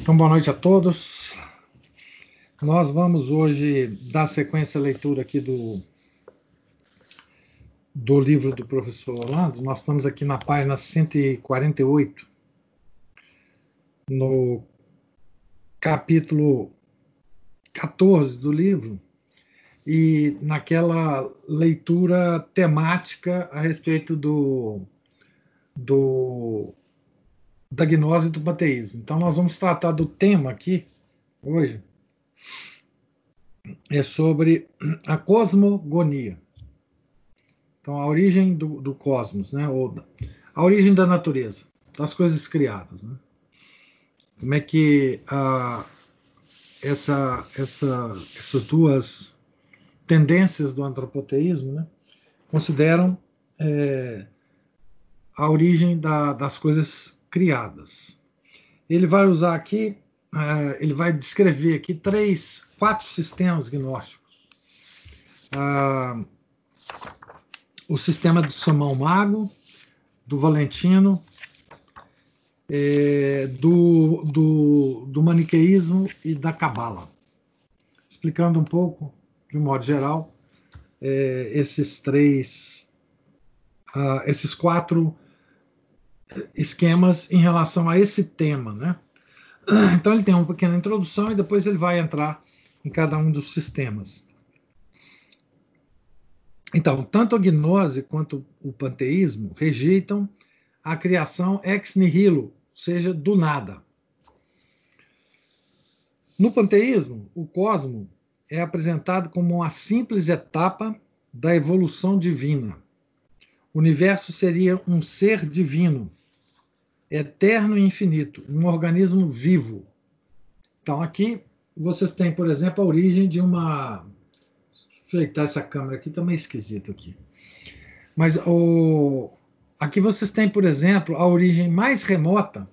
Então, boa noite a todos. Nós vamos hoje dar sequência à leitura aqui do, do livro do professor Orlando. Nós estamos aqui na página 148, no capítulo 14 do livro, e naquela leitura temática a respeito do do, da gnose do panteísmo. Então, nós vamos tratar do tema aqui, hoje, é sobre a cosmogonia. Então, a origem do, do cosmos, né? ou a origem da natureza, das coisas criadas. Né? Como é que ah, essa, essa, essas duas tendências do antropoteísmo né, consideram é, a origem da, das coisas criadas. Ele vai usar aqui, uh, ele vai descrever aqui três, quatro sistemas gnósticos. Uh, o sistema do Samão Mago, do Valentino, é, do, do, do maniqueísmo e da Cabala. Explicando um pouco, de um modo geral, é, esses três, uh, esses quatro esquemas em relação a esse tema, né? Então ele tem uma pequena introdução e depois ele vai entrar em cada um dos sistemas. Então, tanto a gnose quanto o panteísmo rejeitam a criação ex nihilo, ou seja, do nada. No panteísmo, o cosmo é apresentado como uma simples etapa da evolução divina. O universo seria um ser divino, eterno e infinito, um organismo vivo. Então, aqui vocês têm, por exemplo, a origem de uma. Deixa essa câmera aqui, está meio esquisito aqui. Mas o... aqui vocês têm, por exemplo, a origem mais remota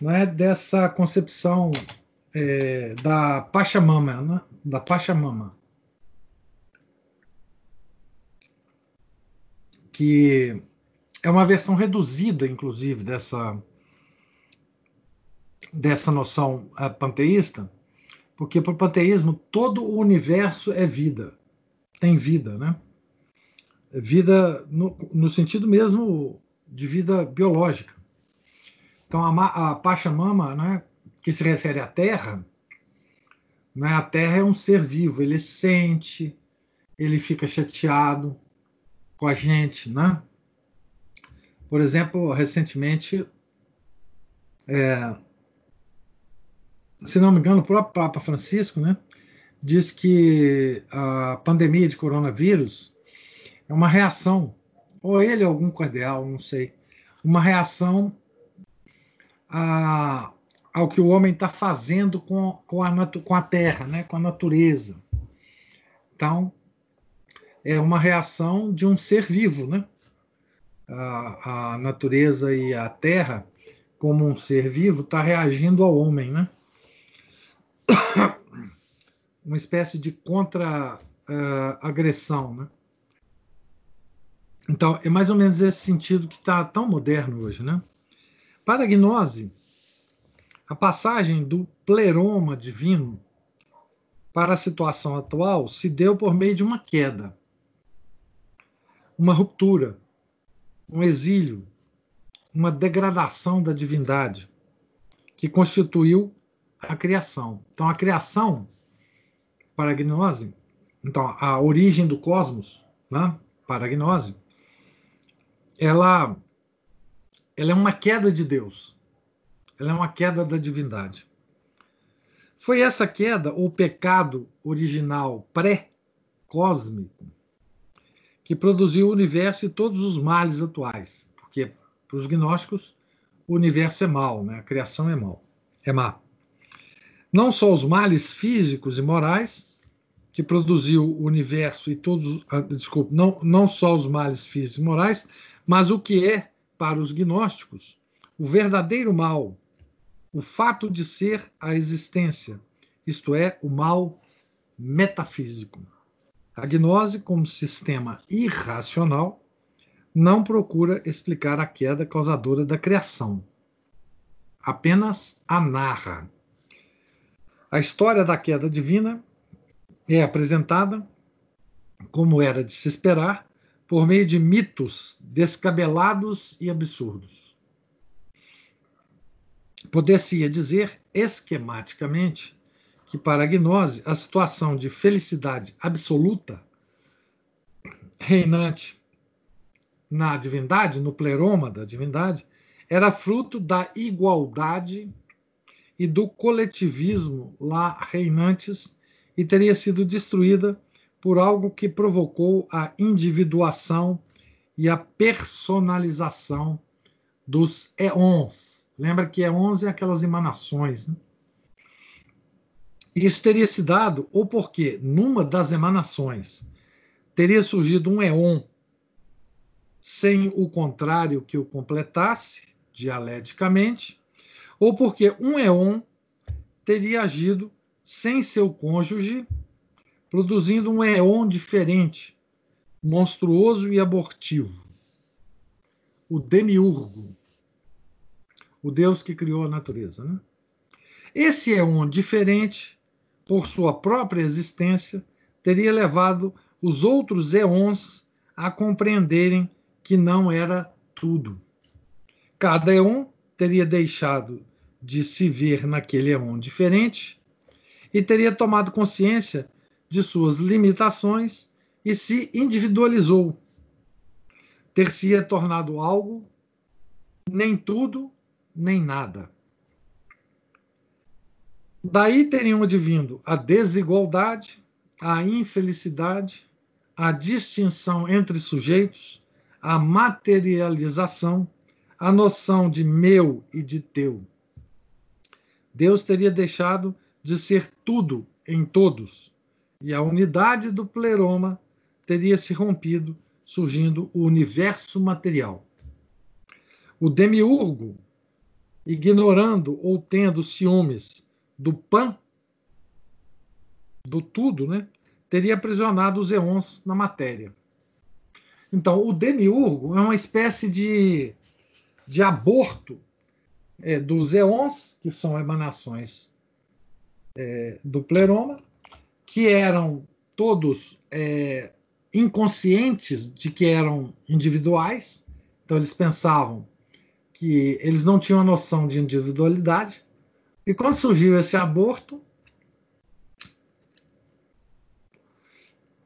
não é, dessa concepção é, da Pachamama, né? da Pachamama. Que é uma versão reduzida, inclusive, dessa, dessa noção uh, panteísta, porque para o panteísmo todo o universo é vida, tem vida, né? Vida no, no sentido mesmo de vida biológica. Então a, a Pachamama, né, que se refere à Terra, né, a Terra é um ser vivo, ele sente, ele fica chateado com a gente, né? Por exemplo, recentemente, é, se não me engano, o próprio Papa Francisco né, diz que a pandemia de coronavírus é uma reação, ou ele algum cardeal, não sei, uma reação a, ao que o homem está fazendo com, com, a, com a terra, né, com a natureza. Então, é uma reação de um ser vivo, né? A, a natureza e a terra como um ser vivo está reagindo ao homem, né? Uma espécie de contra-agressão, uh, né? Então, é mais ou menos esse sentido que está tão moderno hoje, né? Para a gnose, a passagem do pleroma divino para a situação atual se deu por meio de uma queda, uma ruptura, um exílio, uma degradação da divindade que constituiu a criação. Então, a criação, para a gnose, então, a origem do cosmos, né, para a gnose, ela, ela é uma queda de Deus, ela é uma queda da divindade. Foi essa queda, o pecado original pré-cósmico, que produziu o universo e todos os males atuais. Porque, para os gnósticos, o universo é mal, né? a criação é mal, é má. Não só os males físicos e morais que produziu o universo e todos, ah, desculpa, não, não só os males físicos e morais, mas o que é para os gnósticos o verdadeiro mal, o fato de ser a existência, isto é, o mal metafísico. A gnose, como sistema irracional, não procura explicar a queda causadora da criação. Apenas a narra. A história da queda divina é apresentada, como era de se esperar, por meio de mitos descabelados e absurdos. Poder-se dizer, esquematicamente, que para a gnose a situação de felicidade absoluta reinante na divindade, no pleroma da divindade, era fruto da igualdade e do coletivismo lá reinantes e teria sido destruída por algo que provocou a individuação e a personalização dos éons. Lembra que éons é aquelas emanações. Né? Isso teria se dado ou porque, numa das emanações, teria surgido um éon sem o contrário que o completasse, dialeticamente, ou porque um éon teria agido sem seu cônjuge, produzindo um éon diferente, monstruoso e abortivo. O demiurgo, o Deus que criou a natureza. Né? Esse éon diferente, por sua própria existência, teria levado os outros éons a compreenderem que não era tudo. Cada um teria deixado de se ver naquele éon diferente e teria tomado consciência de suas limitações e se individualizou. Ter-se tornado algo, nem tudo, nem nada. Daí teriam advindo a desigualdade, a infelicidade, a distinção entre sujeitos, a materialização, a noção de meu e de teu. Deus teria deixado de ser tudo em todos, e a unidade do pleroma teria se rompido, surgindo o universo material. O demiurgo, ignorando ou tendo ciúmes do pan, do tudo, né, teria aprisionado os eons na matéria. Então, o demiurgo é uma espécie de, de aborto é, dos éons, que são emanações é, do pleroma, que eram todos é, inconscientes de que eram individuais, então eles pensavam que eles não tinham a noção de individualidade. E quando surgiu esse aborto,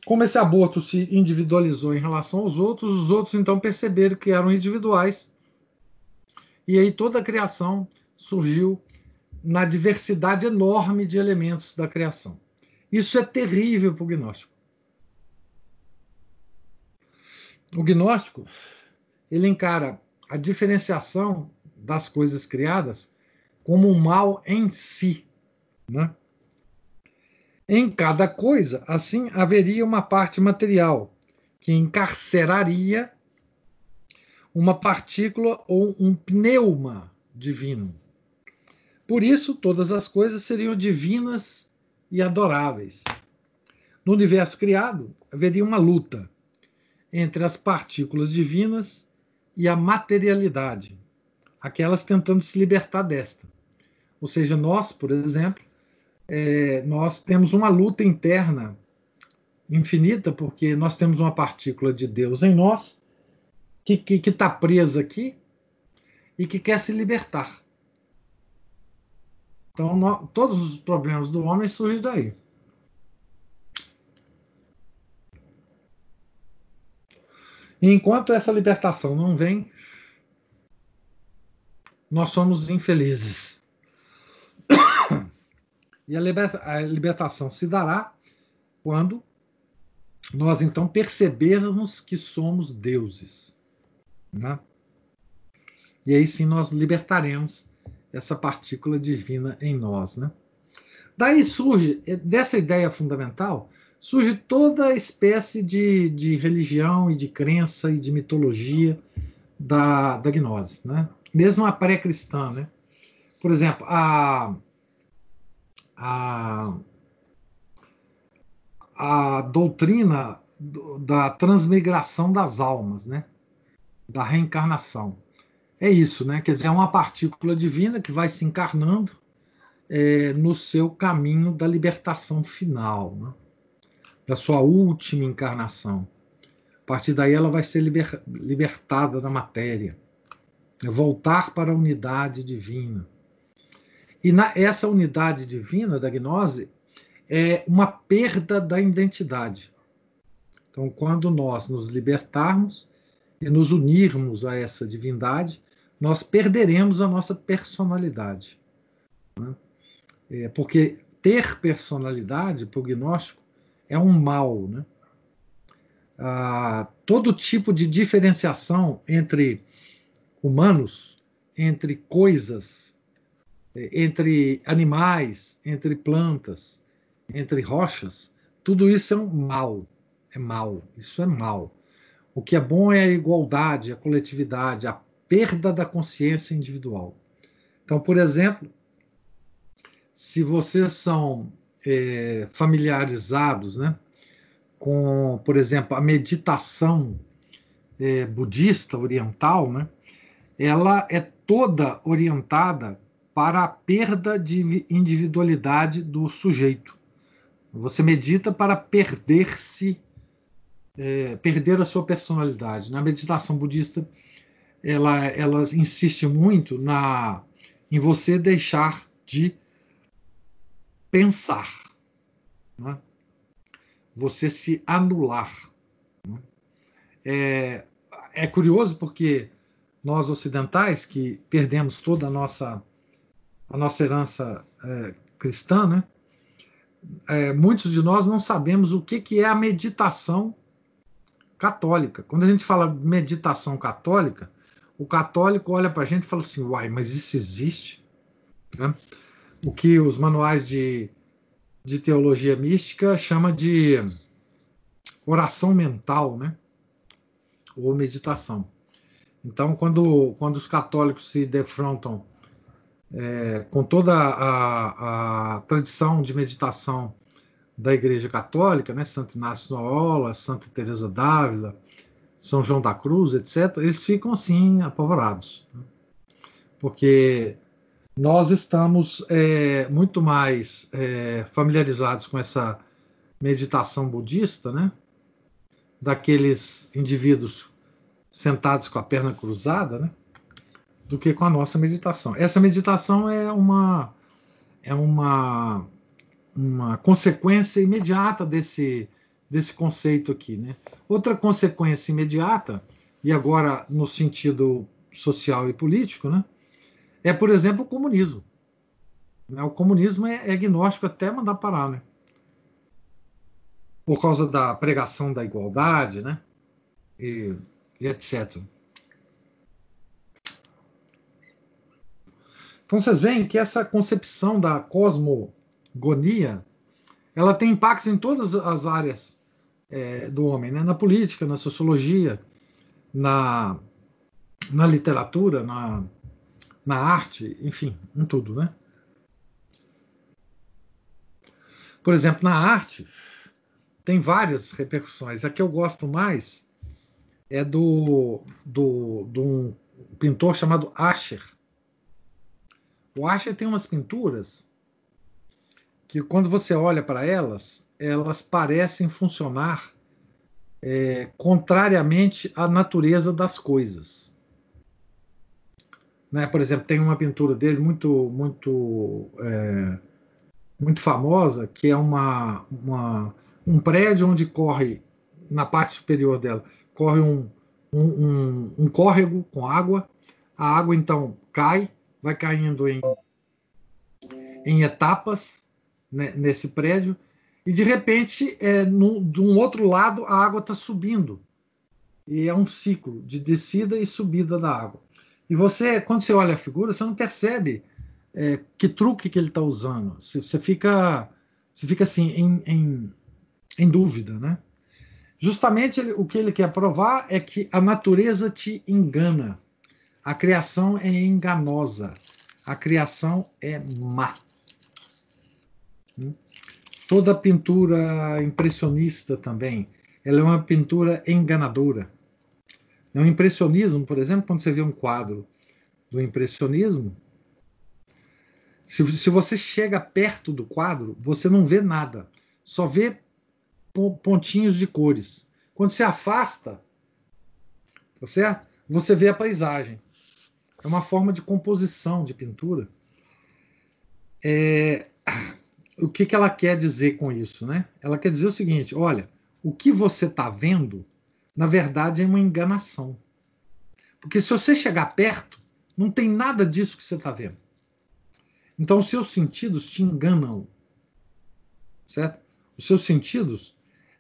Como esse aborto se individualizou em relação aos outros, os outros então perceberam que eram individuais. E aí toda a criação surgiu na diversidade enorme de elementos da criação. Isso é terrível para o gnóstico. O gnóstico ele encara a diferenciação das coisas criadas como um mal em si. Né? Em cada coisa, assim, haveria uma parte material que encarceraria uma partícula ou um pneuma divino. Por isso, todas as coisas seriam divinas e adoráveis. No universo criado, haveria uma luta entre as partículas divinas e a materialidade, aquelas tentando se libertar desta. Ou seja, nós, por exemplo, é, nós temos uma luta interna infinita, porque nós temos uma partícula de Deus em nós que está tá presa aqui e que quer se libertar. Então, nós, todos os problemas do homem surgem daí. E enquanto essa libertação não vem, nós somos infelizes. E a, liberta, a libertação se dará quando nós então percebermos que somos deuses. Né? E aí sim nós libertaremos essa partícula divina em nós. Né? Daí surge, dessa ideia fundamental, surge toda espécie de, de religião e de crença e de mitologia da, da gnose. Né? Mesmo a pré-cristã. Né? Por exemplo, a, a, a doutrina da transmigração das almas, né? da reencarnação. É isso, né? Quer dizer, é uma partícula divina que vai se encarnando é, no seu caminho da libertação final, né? da sua última encarnação. A partir daí, ela vai ser liber, libertada da matéria, é voltar para a unidade divina. E na, essa unidade divina da gnose é uma perda da identidade. Então, quando nós nos libertarmos e nos unirmos a essa divindade, nós perderemos a nossa personalidade. Né? É, porque ter personalidade, para o gnóstico, é um mal. Né? Ah, todo tipo de diferenciação entre humanos, entre coisas, entre animais, entre plantas, entre rochas, tudo isso é um mal. É mal. Isso é mal. O que é bom é a igualdade, a coletividade, a perda da consciência individual. Então, por exemplo, se vocês são é, familiarizados né, com, por exemplo, a meditação é, budista oriental, né, ela é toda orientada para a perda de individualidade do sujeito. Você medita para perder-se, é, perder a sua personalidade. Na meditação budista, ela, ela insiste muito na em você deixar de pensar, né? você se anular. Né? É, é curioso porque nós ocidentais que perdemos toda a nossa a nossa herança é, cristã, né? É, muitos de nós não sabemos o que, que é a meditação católica. Quando a gente fala meditação católica, o católico olha para a gente e fala assim: uai, mas isso existe? Né? O que os manuais de, de teologia mística chama de oração mental, né? Ou meditação. Então, quando, quando os católicos se defrontam é, com toda a, a, tradição de meditação da Igreja Católica, né, Santo Inácio Loyola, Santa Teresa d'Ávila, são João da Cruz, etc., eles ficam assim apavorados. Né? Porque nós estamos é, muito mais é, familiarizados com essa meditação budista, né? Daqueles indivíduos sentados com a perna cruzada, né? Do que com a nossa meditação. Essa meditação é uma é uma uma consequência imediata desse desse conceito aqui. Né? Outra consequência imediata, e agora no sentido social e político, né, é, por exemplo, o comunismo. Né? O comunismo é, é agnóstico até mandar parar, né? por causa da pregação da igualdade, né? e, e etc. Então vocês veem que essa concepção da cosmogonia ela tem impactos em todas as áreas é, do homem, né? na política, na sociologia, na, na literatura, na, na arte, enfim, em tudo. Né? Por exemplo, na arte, tem várias repercussões. A que eu gosto mais é do, do, de um pintor chamado Asher. O Asher tem umas pinturas que, quando você olha para elas, elas parecem funcionar é, contrariamente à natureza das coisas. Né? Por exemplo, tem uma pintura dele muito, muito, é, muito famosa, que é uma, uma, um prédio onde corre, na parte superior dela, corre um, um, um, um córrego com água. A água então cai, vai caindo em, em etapas né, nesse prédio e de repente, é, no, de um outro lado, a água está subindo. E é um ciclo de descida e subida da água. E você, quando você olha a figura, você não percebe é, que truque que ele está usando. Você, você, fica, você fica assim em, em, em dúvida, né? Justamente ele, o que ele quer provar é que a natureza te engana. A criação é enganosa. A criação é má. Toda pintura impressionista também, ela é uma pintura enganadora. O impressionismo, por exemplo, quando você vê um quadro do impressionismo, se, se você chega perto do quadro, você não vê nada, só vê pontinhos de cores. Quando se afasta, tá certo? Você vê a paisagem. É uma forma de composição de pintura. É... O que, que ela quer dizer com isso, né? Ela quer dizer o seguinte: olha, o que você está vendo, na verdade, é uma enganação. Porque se você chegar perto, não tem nada disso que você está vendo. Então, os seus sentidos te enganam. Certo? Os seus sentidos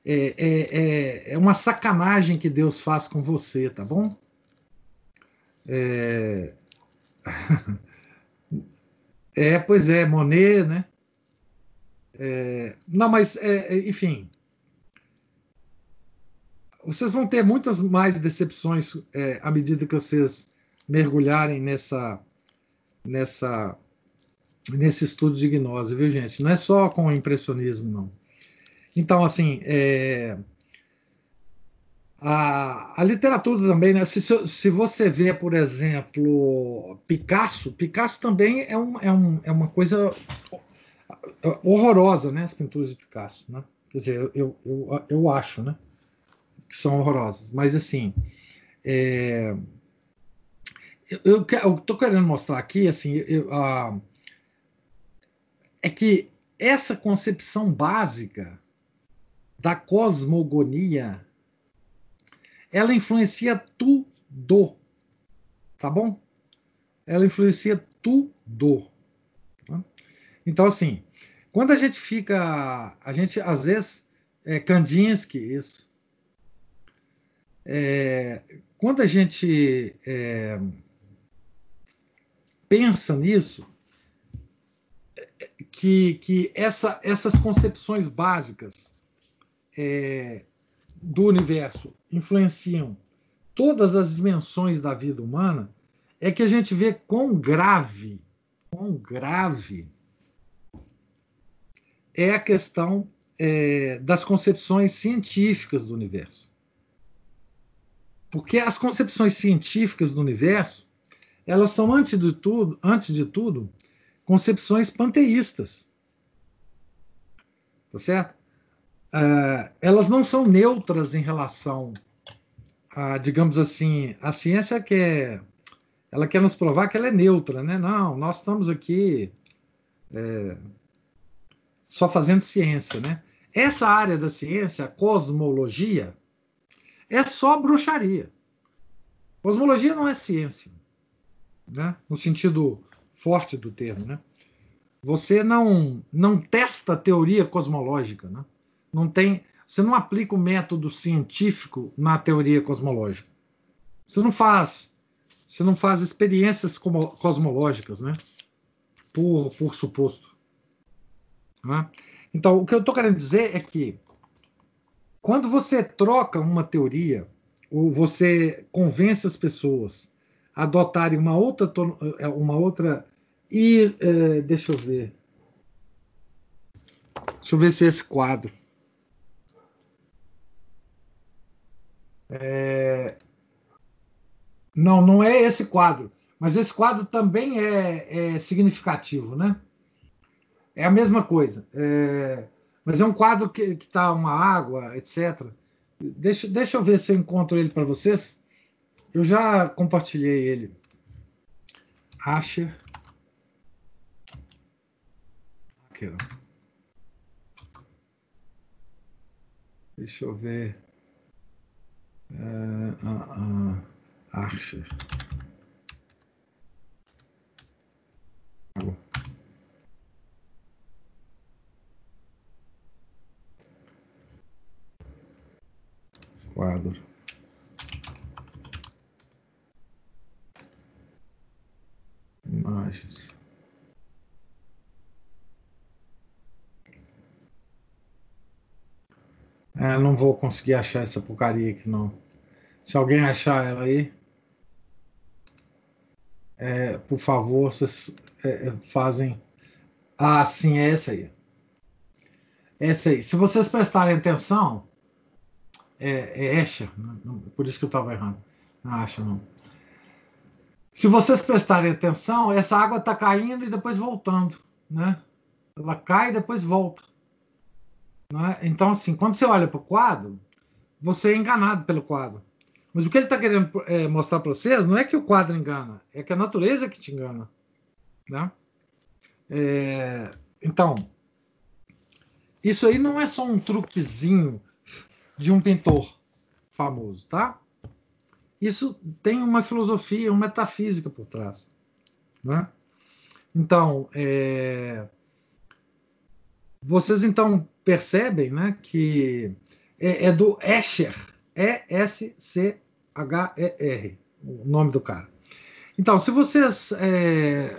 é, é, é, é uma sacanagem que Deus faz com você, tá bom? É, é pois é, Monet, né? É, não, mas, é, é, enfim. Vocês vão ter muitas mais decepções é, à medida que vocês mergulharem nessa, nessa, nesse estudo de gnose, viu, gente? Não é só com o impressionismo, não. Então, assim, é, a, a, literatura também, né? Se, se você vê, por exemplo, Picasso, Picasso também é, um, é, um, é uma coisa horrorosa, né? As pinturas de Picasso, né? Quer dizer, eu, eu, eu acho, né? Que são horrorosas. Mas, assim, é, eu estou querendo mostrar aqui, assim, eu, é que essa concepção básica da cosmogonia ela influencia tudo. Tá bom? Ela influencia tudo. Tá? Então, assim, quando a gente fica. A gente, às vezes, é, Kandinsky, isso. É, quando a gente é, pensa nisso, que, que essa, essas concepções básicas é, do universo influenciam todas as dimensões da vida humana, é que a gente vê quão grave, quão grave é a questão é, das concepções científicas do universo. Porque as concepções científicas do universo, elas são, antes de tudo, antes de tudo concepções panteístas. Tá certo? Uh, elas não são neutras em relação a, digamos assim, a ciência quer, ela quer nos provar que ela é neutra, né? Não, nós estamos aqui é, só fazendo ciência, né? Essa área da ciência, a cosmologia, é só bruxaria. Cosmologia não é ciência, né? No sentido forte do termo, né? Você não não testa teoria cosmológica, né? Não tem, você não aplica o método científico na teoria cosmológica. Você não faz, você não faz experiências cosmológicas, né? Por, por suposto. Né? Então, o que eu estou querendo dizer é que quando você troca uma teoria ou você convence as pessoas a adotarem uma outra uma outra e é, deixa eu ver deixa eu ver se é esse quadro É... Não, não é esse quadro, mas esse quadro também é, é significativo, né? É a mesma coisa. É... Mas é um quadro que está uma água, etc. Deixa, deixa eu ver se eu encontro ele para vocês. Eu já compartilhei ele. Aqui, Deixa eu ver uh, uh, Archer. Quadro. imagens. É, não vou conseguir achar essa porcaria aqui, não. Se alguém achar ela aí, é, por favor, vocês é, é fazem. Ah, sim, é essa aí. Essa aí. Se vocês prestarem atenção, é, é Escher, né? por isso que eu estava errando. Não acho, não. Se vocês prestarem atenção, essa água está caindo e depois voltando, né? Ela cai e depois volta. Né? Então, assim, quando você olha para o quadro, você é enganado pelo quadro. Mas o que ele está querendo é, mostrar para vocês não é que o quadro engana, é que a natureza que te engana. Né? É, então, isso aí não é só um truquezinho de um pintor famoso, tá? Isso tem uma filosofia, uma metafísica por trás. Né? Então, é, vocês então percebem né, que é, é do Escher, E-S-C-H-E-R, o nome do cara. Então, se vocês é,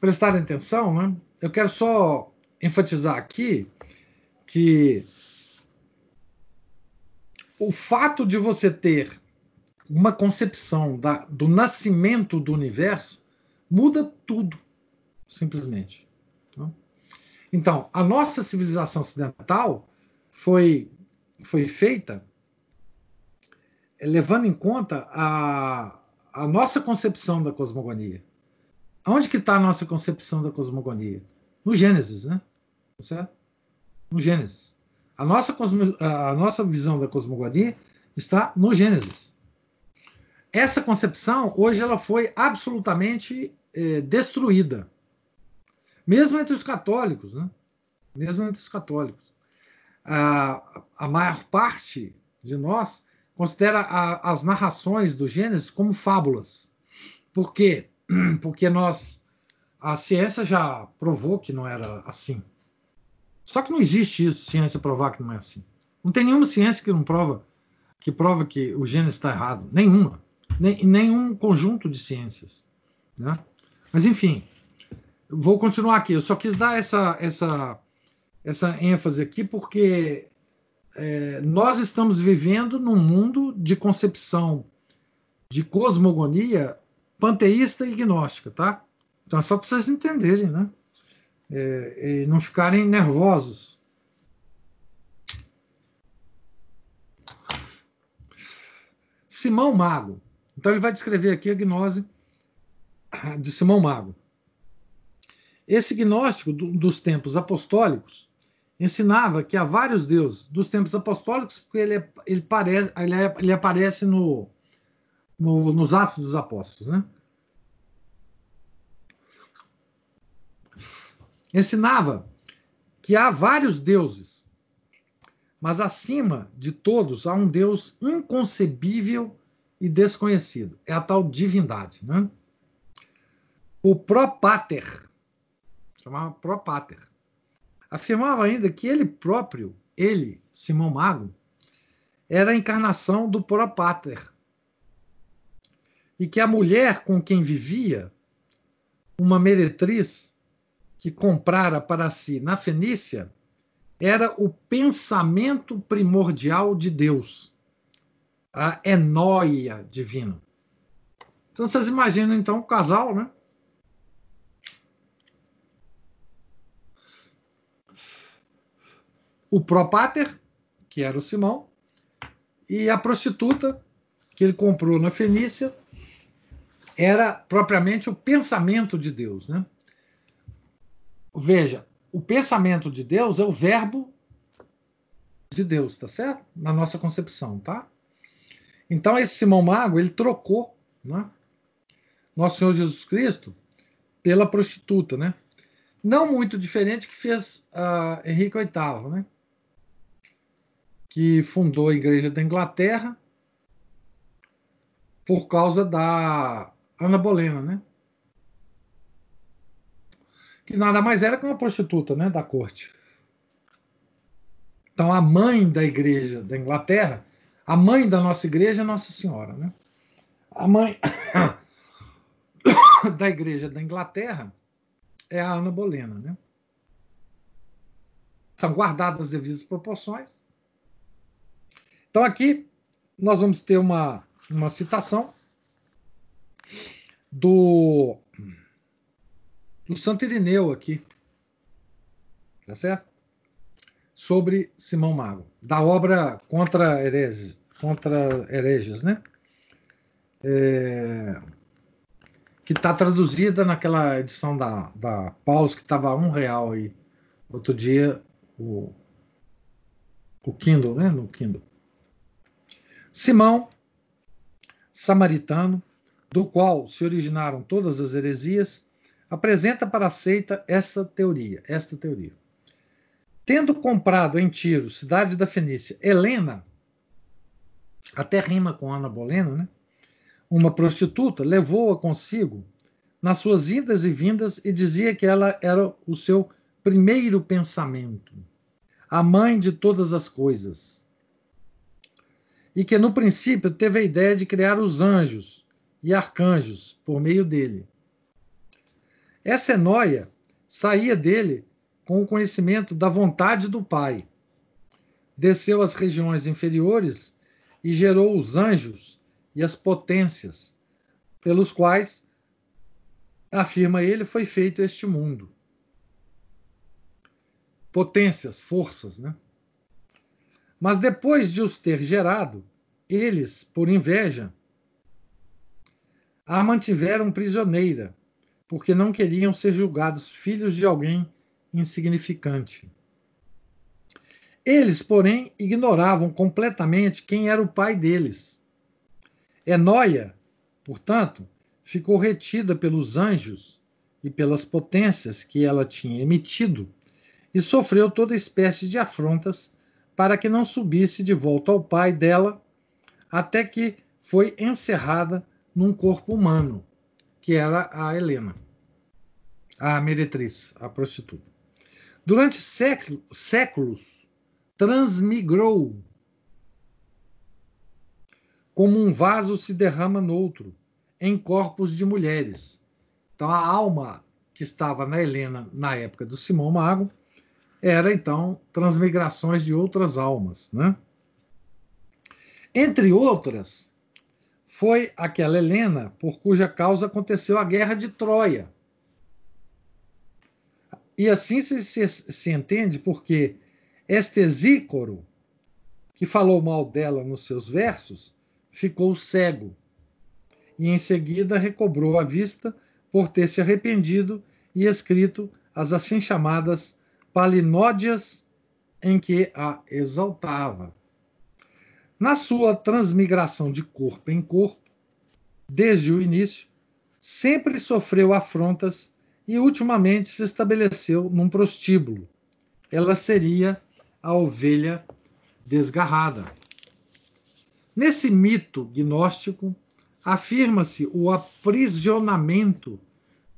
prestarem atenção, né, eu quero só enfatizar aqui que o fato de você ter uma concepção da, do nascimento do universo muda tudo, simplesmente. Então, a nossa civilização ocidental foi, foi feita eh, levando em conta a, a nossa concepção da cosmogonia. Onde que está a nossa concepção da cosmogonia? No Gênesis, né? Tá certo? No Gênesis. A nossa, cosmo, a nossa visão da cosmogonia está no Gênesis. Essa concepção, hoje, ela foi absolutamente eh, destruída mesmo entre os católicos, né? Mesmo entre os católicos. A, a maior parte de nós considera a, as narrações do Gênesis como fábulas. Por quê? Porque nós a ciência já provou que não era assim. Só que não existe isso, ciência provar que não é assim. Não tem nenhuma ciência que não prova que prova que o Gênesis está errado. Nenhuma. Nem, nenhum conjunto de ciências. Né? Mas, enfim, vou continuar aqui. Eu só quis dar essa, essa, essa ênfase aqui porque é, nós estamos vivendo num mundo de concepção de cosmogonia panteísta e gnóstica, tá? Então é só para vocês entenderem, né? É, e não ficarem nervosos. Simão Mago. Então ele vai descrever aqui a gnose de Simão Mago. Esse gnóstico do, dos tempos apostólicos ensinava que há vários deuses dos tempos apostólicos, porque ele, é, ele, parece, ele, é, ele aparece no, no, nos Atos dos Apóstolos. Né? Ensinava que há vários deuses, mas acima de todos há um Deus inconcebível e desconhecido. É a tal divindade. Né? O Propater chamava Propater. Afirmava ainda que ele próprio, ele, Simão Mago, era a encarnação do Propater. E que a mulher com quem vivia, uma meretriz que comprara para si na Fenícia, era o pensamento primordial de Deus, a enóia divina. Então vocês imaginam então o casal, né? O Propater, que era o Simão, e a prostituta que ele comprou na Fenícia era propriamente o pensamento de Deus, né? Veja, o pensamento de Deus é o verbo de Deus, tá certo? Na nossa concepção, tá? Então esse Simão Mago, ele trocou, né? Nosso Senhor Jesus Cristo pela prostituta, né? Não muito diferente que fez uh, Henrique VIII, né? Que fundou a Igreja da Inglaterra por causa da Ana Bolena, né? Que nada mais era que uma prostituta, né, da corte. Então a mãe da Igreja da Inglaterra, a mãe da nossa igreja é Nossa Senhora, né? A mãe da Igreja da Inglaterra é a Ana Bolena. Né? Então, guardadas as devidas proporções. Então, aqui nós vamos ter uma, uma citação do, do Santo Irineu aqui. Tá certo? Sobre Simão Mago, da obra Contra Hereges, contra hereges né? É, que está traduzida naquela edição da, da Paulus, que estava um real aí. Outro dia, o, o Kindle, né? No Kindle. Simão, samaritano, do qual se originaram todas as heresias, apresenta para a seita esta teoria, esta teoria. Tendo comprado em Tiro, cidade da Fenícia, Helena, até rima com Ana Bolena, né? uma prostituta, levou-a consigo nas suas idas e vindas e dizia que ela era o seu primeiro pensamento, a mãe de todas as coisas. E que no princípio teve a ideia de criar os anjos e arcanjos por meio dele. Essa noia saía dele com o conhecimento da vontade do Pai. Desceu às regiões inferiores e gerou os anjos e as potências, pelos quais, afirma ele, foi feito este mundo. Potências, forças, né? Mas depois de os ter gerado, eles, por inveja, a mantiveram prisioneira, porque não queriam ser julgados filhos de alguém insignificante. Eles, porém, ignoravam completamente quem era o pai deles. Enóia, portanto, ficou retida pelos anjos e pelas potências que ela tinha emitido e sofreu toda espécie de afrontas para que não subisse de volta ao pai dela, até que foi encerrada num corpo humano, que era a Helena, a meretriz, a prostituta. Durante século, séculos, transmigrou como um vaso se derrama no outro, em corpos de mulheres. Então, a alma que estava na Helena na época do Simão Mago era, então, transmigrações de outras almas. Né? Entre outras, foi aquela Helena por cuja causa aconteceu a Guerra de Troia. E assim se, se, se entende porque Estesícoro, que falou mal dela nos seus versos, ficou cego e em seguida recobrou a vista por ter se arrependido e escrito as assim chamadas palinódias em que a exaltava. Na sua transmigração de corpo em corpo, desde o início, sempre sofreu afrontas e ultimamente se estabeleceu num prostíbulo. Ela seria a ovelha desgarrada. Nesse mito gnóstico, afirma-se o aprisionamento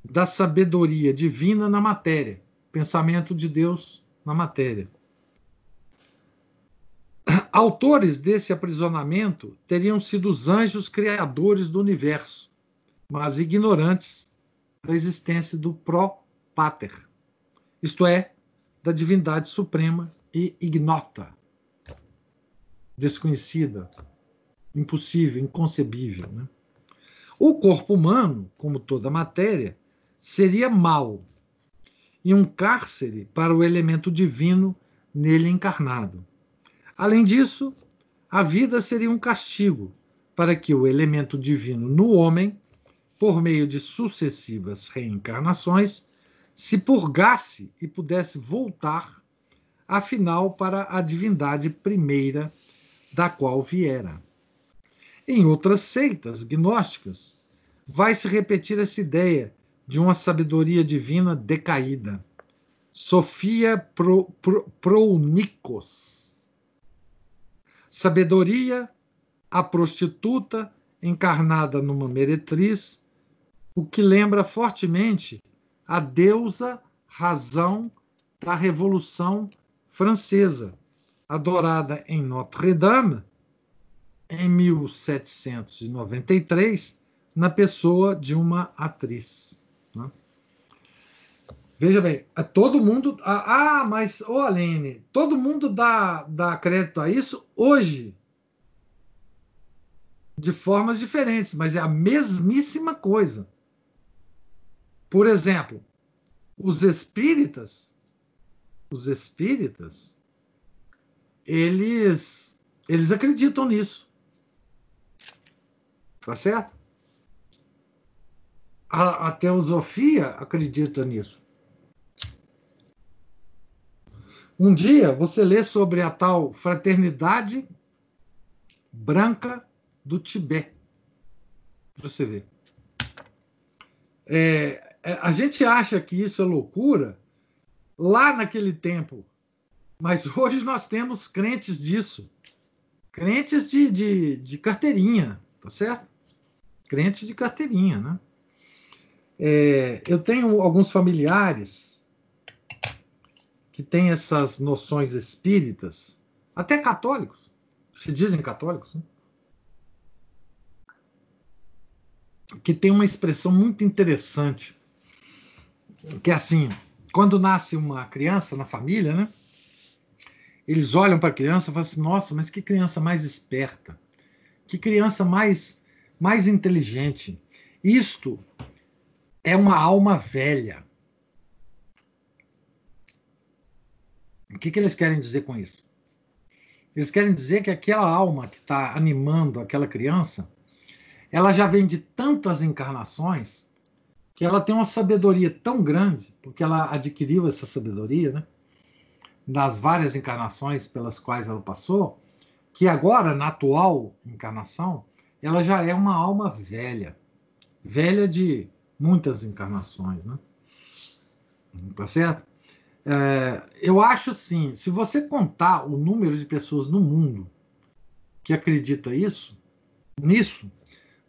da sabedoria divina na matéria, pensamento de Deus na matéria. Autores desse aprisionamento teriam sido os anjos criadores do universo, mas ignorantes da existência do pró-pater, isto é, da divindade suprema e ignota, desconhecida, impossível, inconcebível. Né? O corpo humano, como toda matéria, seria mal e um cárcere para o elemento divino nele encarnado. Além disso, a vida seria um castigo para que o elemento divino no homem, por meio de sucessivas reencarnações, se purgasse e pudesse voltar, afinal, para a divindade primeira da qual viera. Em outras seitas gnósticas, vai se repetir essa ideia de uma sabedoria divina decaída. Sofia pro, pro, Prounikos. Sabedoria, a prostituta encarnada numa meretriz, o que lembra fortemente a deusa razão da Revolução Francesa, adorada em Notre-Dame em 1793 na pessoa de uma atriz. Veja bem, todo mundo. Ah, mas, ô Aline, todo mundo dá, dá crédito a isso hoje. De formas diferentes, mas é a mesmíssima coisa. Por exemplo, os espíritas, os espíritas, eles, eles acreditam nisso. Tá certo? A, a teosofia acredita nisso. Um dia você lê sobre a tal fraternidade branca do Tibete. Para você ver. É, é, a gente acha que isso é loucura lá naquele tempo, mas hoje nós temos crentes disso. Crentes de, de, de carteirinha, tá certo? Crentes de carteirinha, né? É, eu tenho alguns familiares que têm essas noções espíritas, até católicos, se dizem católicos, né? que tem uma expressão muito interessante, que é assim, quando nasce uma criança na família, né? Eles olham para a criança e falam assim: nossa, mas que criança mais esperta, que criança mais, mais inteligente. Isto é uma alma velha. O que, que eles querem dizer com isso? Eles querem dizer que aquela alma que está animando aquela criança, ela já vem de tantas encarnações que ela tem uma sabedoria tão grande, porque ela adquiriu essa sabedoria, né? Das várias encarnações pelas quais ela passou, que agora, na atual encarnação, ela já é uma alma velha. Velha de muitas encarnações, né? Tá certo? É, eu acho assim, se você contar o número de pessoas no mundo que acredita isso, nisso,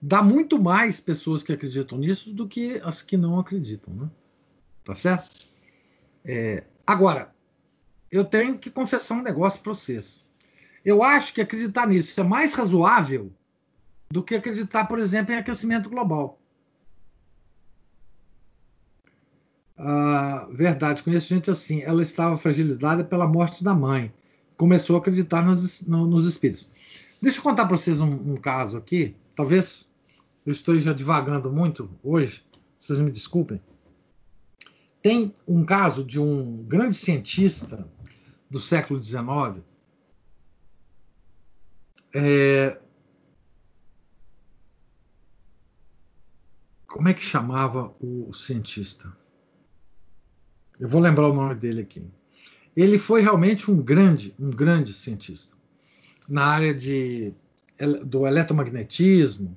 dá muito mais pessoas que acreditam nisso do que as que não acreditam, né? Tá certo? É, agora, eu tenho que confessar um negócio para vocês. Eu acho que acreditar nisso é mais razoável do que acreditar, por exemplo, em aquecimento global. Ah, verdade, conheço gente assim. Ela estava fragilizada pela morte da mãe. Começou a acreditar nos, nos espíritos. Deixa eu contar para vocês um, um, caso aqui. Talvez eu esteja divagando muito hoje. Vocês me desculpem. Tem um caso de um grande cientista do século XIX. É... Como é que chamava o cientista? Eu vou lembrar o nome dele aqui. Ele foi realmente um grande, um grande cientista na área de, do eletromagnetismo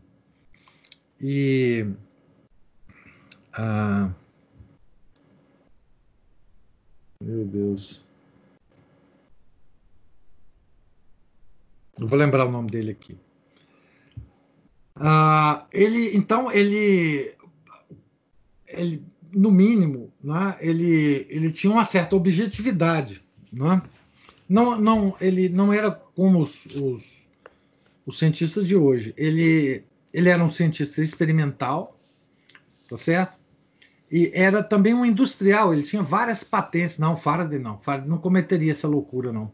e ah, meu Deus. Eu vou lembrar o nome dele aqui. Ah, ele, então, ele, ele no mínimo, né, ele, ele tinha uma certa objetividade. Né? Não, não, ele não era como os, os, os cientistas de hoje. Ele, ele era um cientista experimental, tá certo? E era também um industrial, ele tinha várias patentes. Não, Faraday não, Faraday não cometeria essa loucura, não.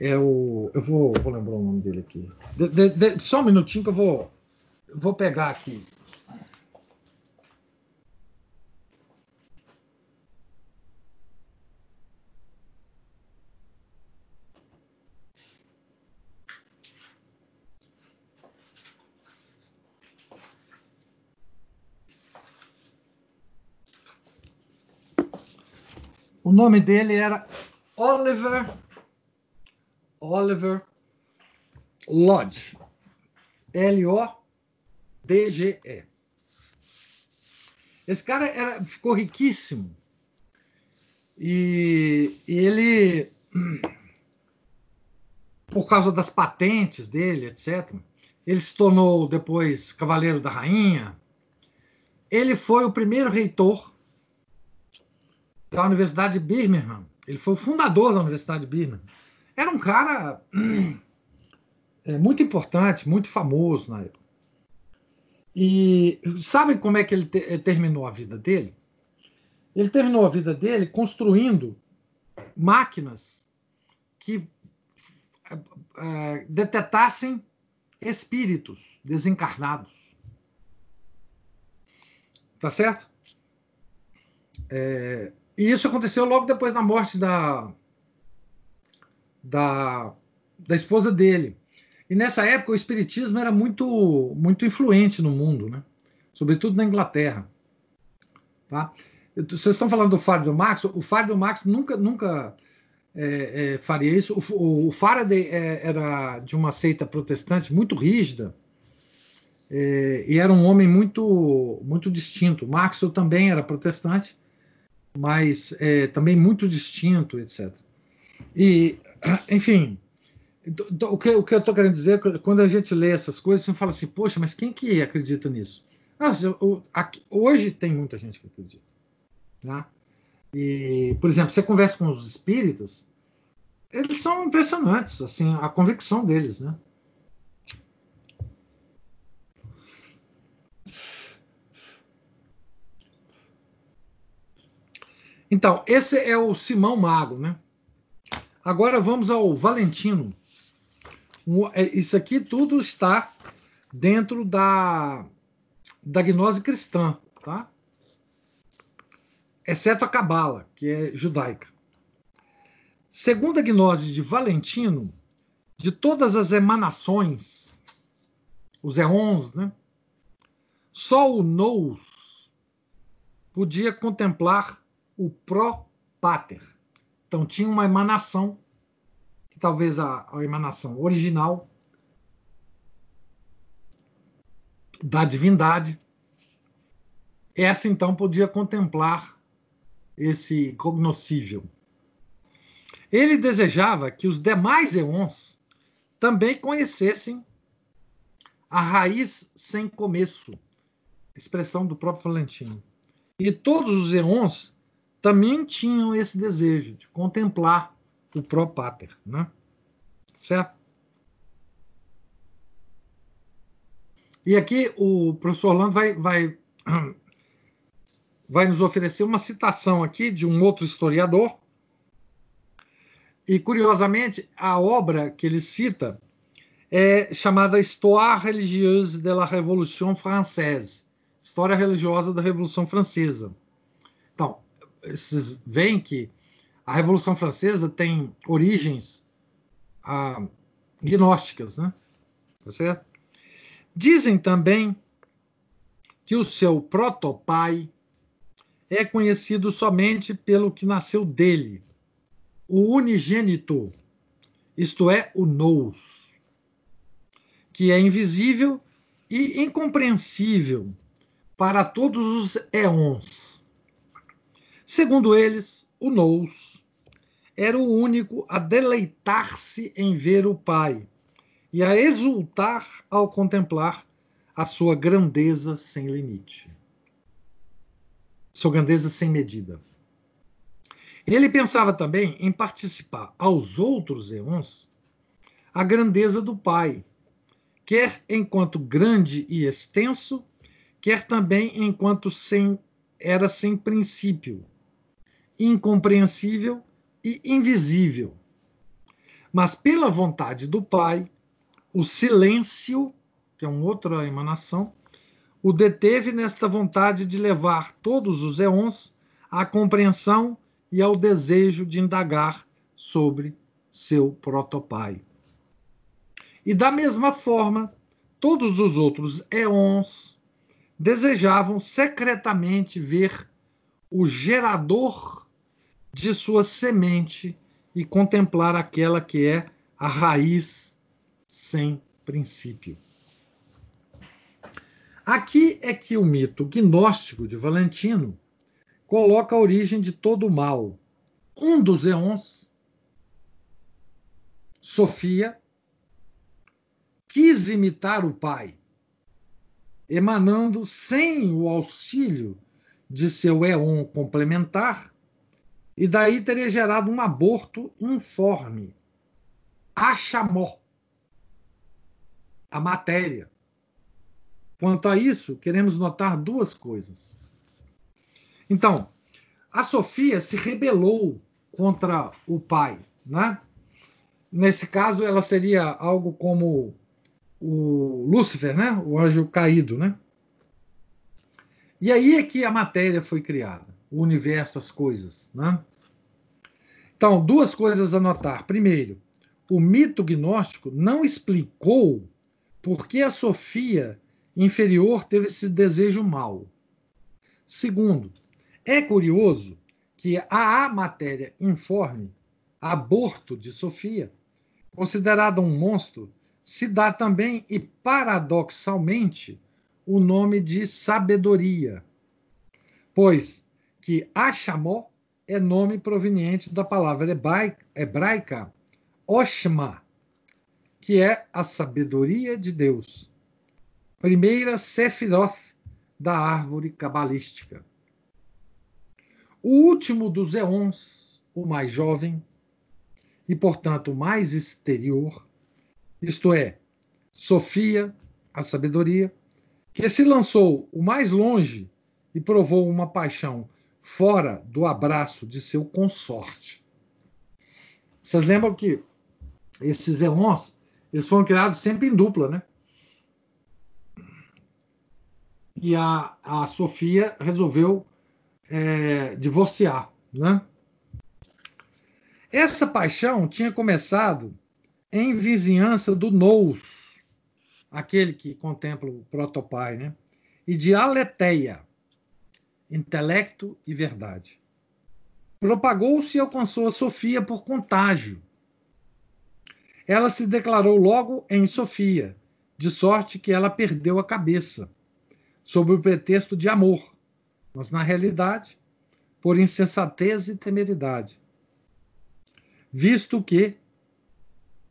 É o, eu vou, vou lembrar o nome dele aqui. De, de, de, só um minutinho que eu vou, vou pegar aqui. O nome dele era Oliver Oliver Lodge. L-O-D-G-E. Esse cara era, ficou riquíssimo. E, e ele, por causa das patentes dele, etc., ele se tornou depois cavaleiro da rainha. Ele foi o primeiro reitor da Universidade de Birmingham. Ele foi o fundador da Universidade de Birmingham. Era um cara é, muito importante, muito famoso na época. E sabe como é que ele te, terminou a vida dele? Ele terminou a vida dele construindo máquinas que uh, detetassem espíritos desencarnados. Tá certo? É, e isso aconteceu logo depois da morte da, da, da esposa dele. E nessa época o espiritismo era muito muito influente no mundo, né? Sobretudo na Inglaterra, tá? Vocês estão falando do Fábio Max? O Fábio Max nunca nunca é, é, faria isso. O, o Faraday é, era de uma seita protestante muito rígida é, e era um homem muito muito distinto. Maxwell também era protestante, mas é, também muito distinto, etc. E, enfim, o que, o que eu estou querendo dizer, quando a gente lê essas coisas, você fala assim, poxa, mas quem que acredita nisso? Ah, hoje tem muita gente que acredita. Tá? E, por exemplo, você conversa com os espíritas, eles são impressionantes, assim, a convicção deles, né? Então, esse é o Simão Mago, né? Agora vamos ao Valentino. É, isso aqui tudo está dentro da, da gnose cristã, tá? Exceto a Cabala, que é judaica. Segundo a gnose de Valentino, de todas as emanações, os éons, né? Só o nous podia contemplar o pró-pater. Então tinha uma emanação talvez a, a emanação original da divindade. Essa então podia contemplar esse cognoscível. Ele desejava que os demais eons também conhecessem a raiz sem começo, expressão do próprio Valentino. E todos os eons também tinham esse desejo de contemplar o pater, né? Certo? E aqui o professor Orlando vai, vai, vai nos oferecer uma citação aqui de um outro historiador. E, curiosamente, a obra que ele cita é chamada Histoire religieuse de la Révolution française História religiosa da Revolução Francesa. Então, vocês veem que a Revolução Francesa tem origens ah, gnósticas, né? Tá certo? Dizem também que o seu protopai é conhecido somente pelo que nasceu dele, o unigênito, isto é, o nous, que é invisível e incompreensível para todos os éons. Segundo eles, o nous. Era o único a deleitar-se em ver o Pai e a exultar ao contemplar a sua grandeza sem limite, sua grandeza sem medida. Ele pensava também em participar aos outros eons a grandeza do Pai, quer enquanto grande e extenso, quer também enquanto sem, era sem princípio, incompreensível e invisível. Mas pela vontade do Pai, o silêncio, que é uma outra emanação, o deteve nesta vontade de levar todos os éons à compreensão e ao desejo de indagar sobre seu protopai. E da mesma forma, todos os outros éons desejavam secretamente ver o gerador de sua semente e contemplar aquela que é a raiz sem princípio. Aqui é que o mito gnóstico de Valentino coloca a origem de todo o mal. Um dos eons, Sofia, quis imitar o pai, emanando sem o auxílio de seu éon complementar e daí teria gerado um aborto informe. A chamou a matéria. quanto a isso, queremos notar duas coisas. Então, a Sofia se rebelou contra o pai, né? Nesse caso, ela seria algo como o Lúcifer, né? O anjo caído, né? E aí é que a matéria foi criada, o universo, as coisas, né? Então, duas coisas a notar. Primeiro, o mito gnóstico não explicou por que a Sofia inferior teve esse desejo mau. Segundo, é curioso que a matéria informe, aborto de Sofia, considerada um monstro, se dá também e paradoxalmente o nome de sabedoria, pois que Achamó é nome proveniente da palavra hebraica Oshma, que é a sabedoria de Deus. Primeira Sephiroth da árvore cabalística. O último dos éons, o mais jovem, e portanto o mais exterior, isto é, Sofia, a sabedoria, que se lançou o mais longe e provou uma paixão fora do abraço de seu consorte. Vocês lembram que esses éons eles foram criados sempre em dupla, né? E a, a Sofia resolveu é, divorciar. Né? Essa paixão tinha começado em vizinhança do Nous, aquele que contempla o protopai, né? e de Aleteia, intelecto e verdade. Propagou-se e alcançou a Sofia por contágio. Ela se declarou logo em Sofia, de sorte que ela perdeu a cabeça, sob o pretexto de amor mas na realidade, por insensatez e temeridade, visto que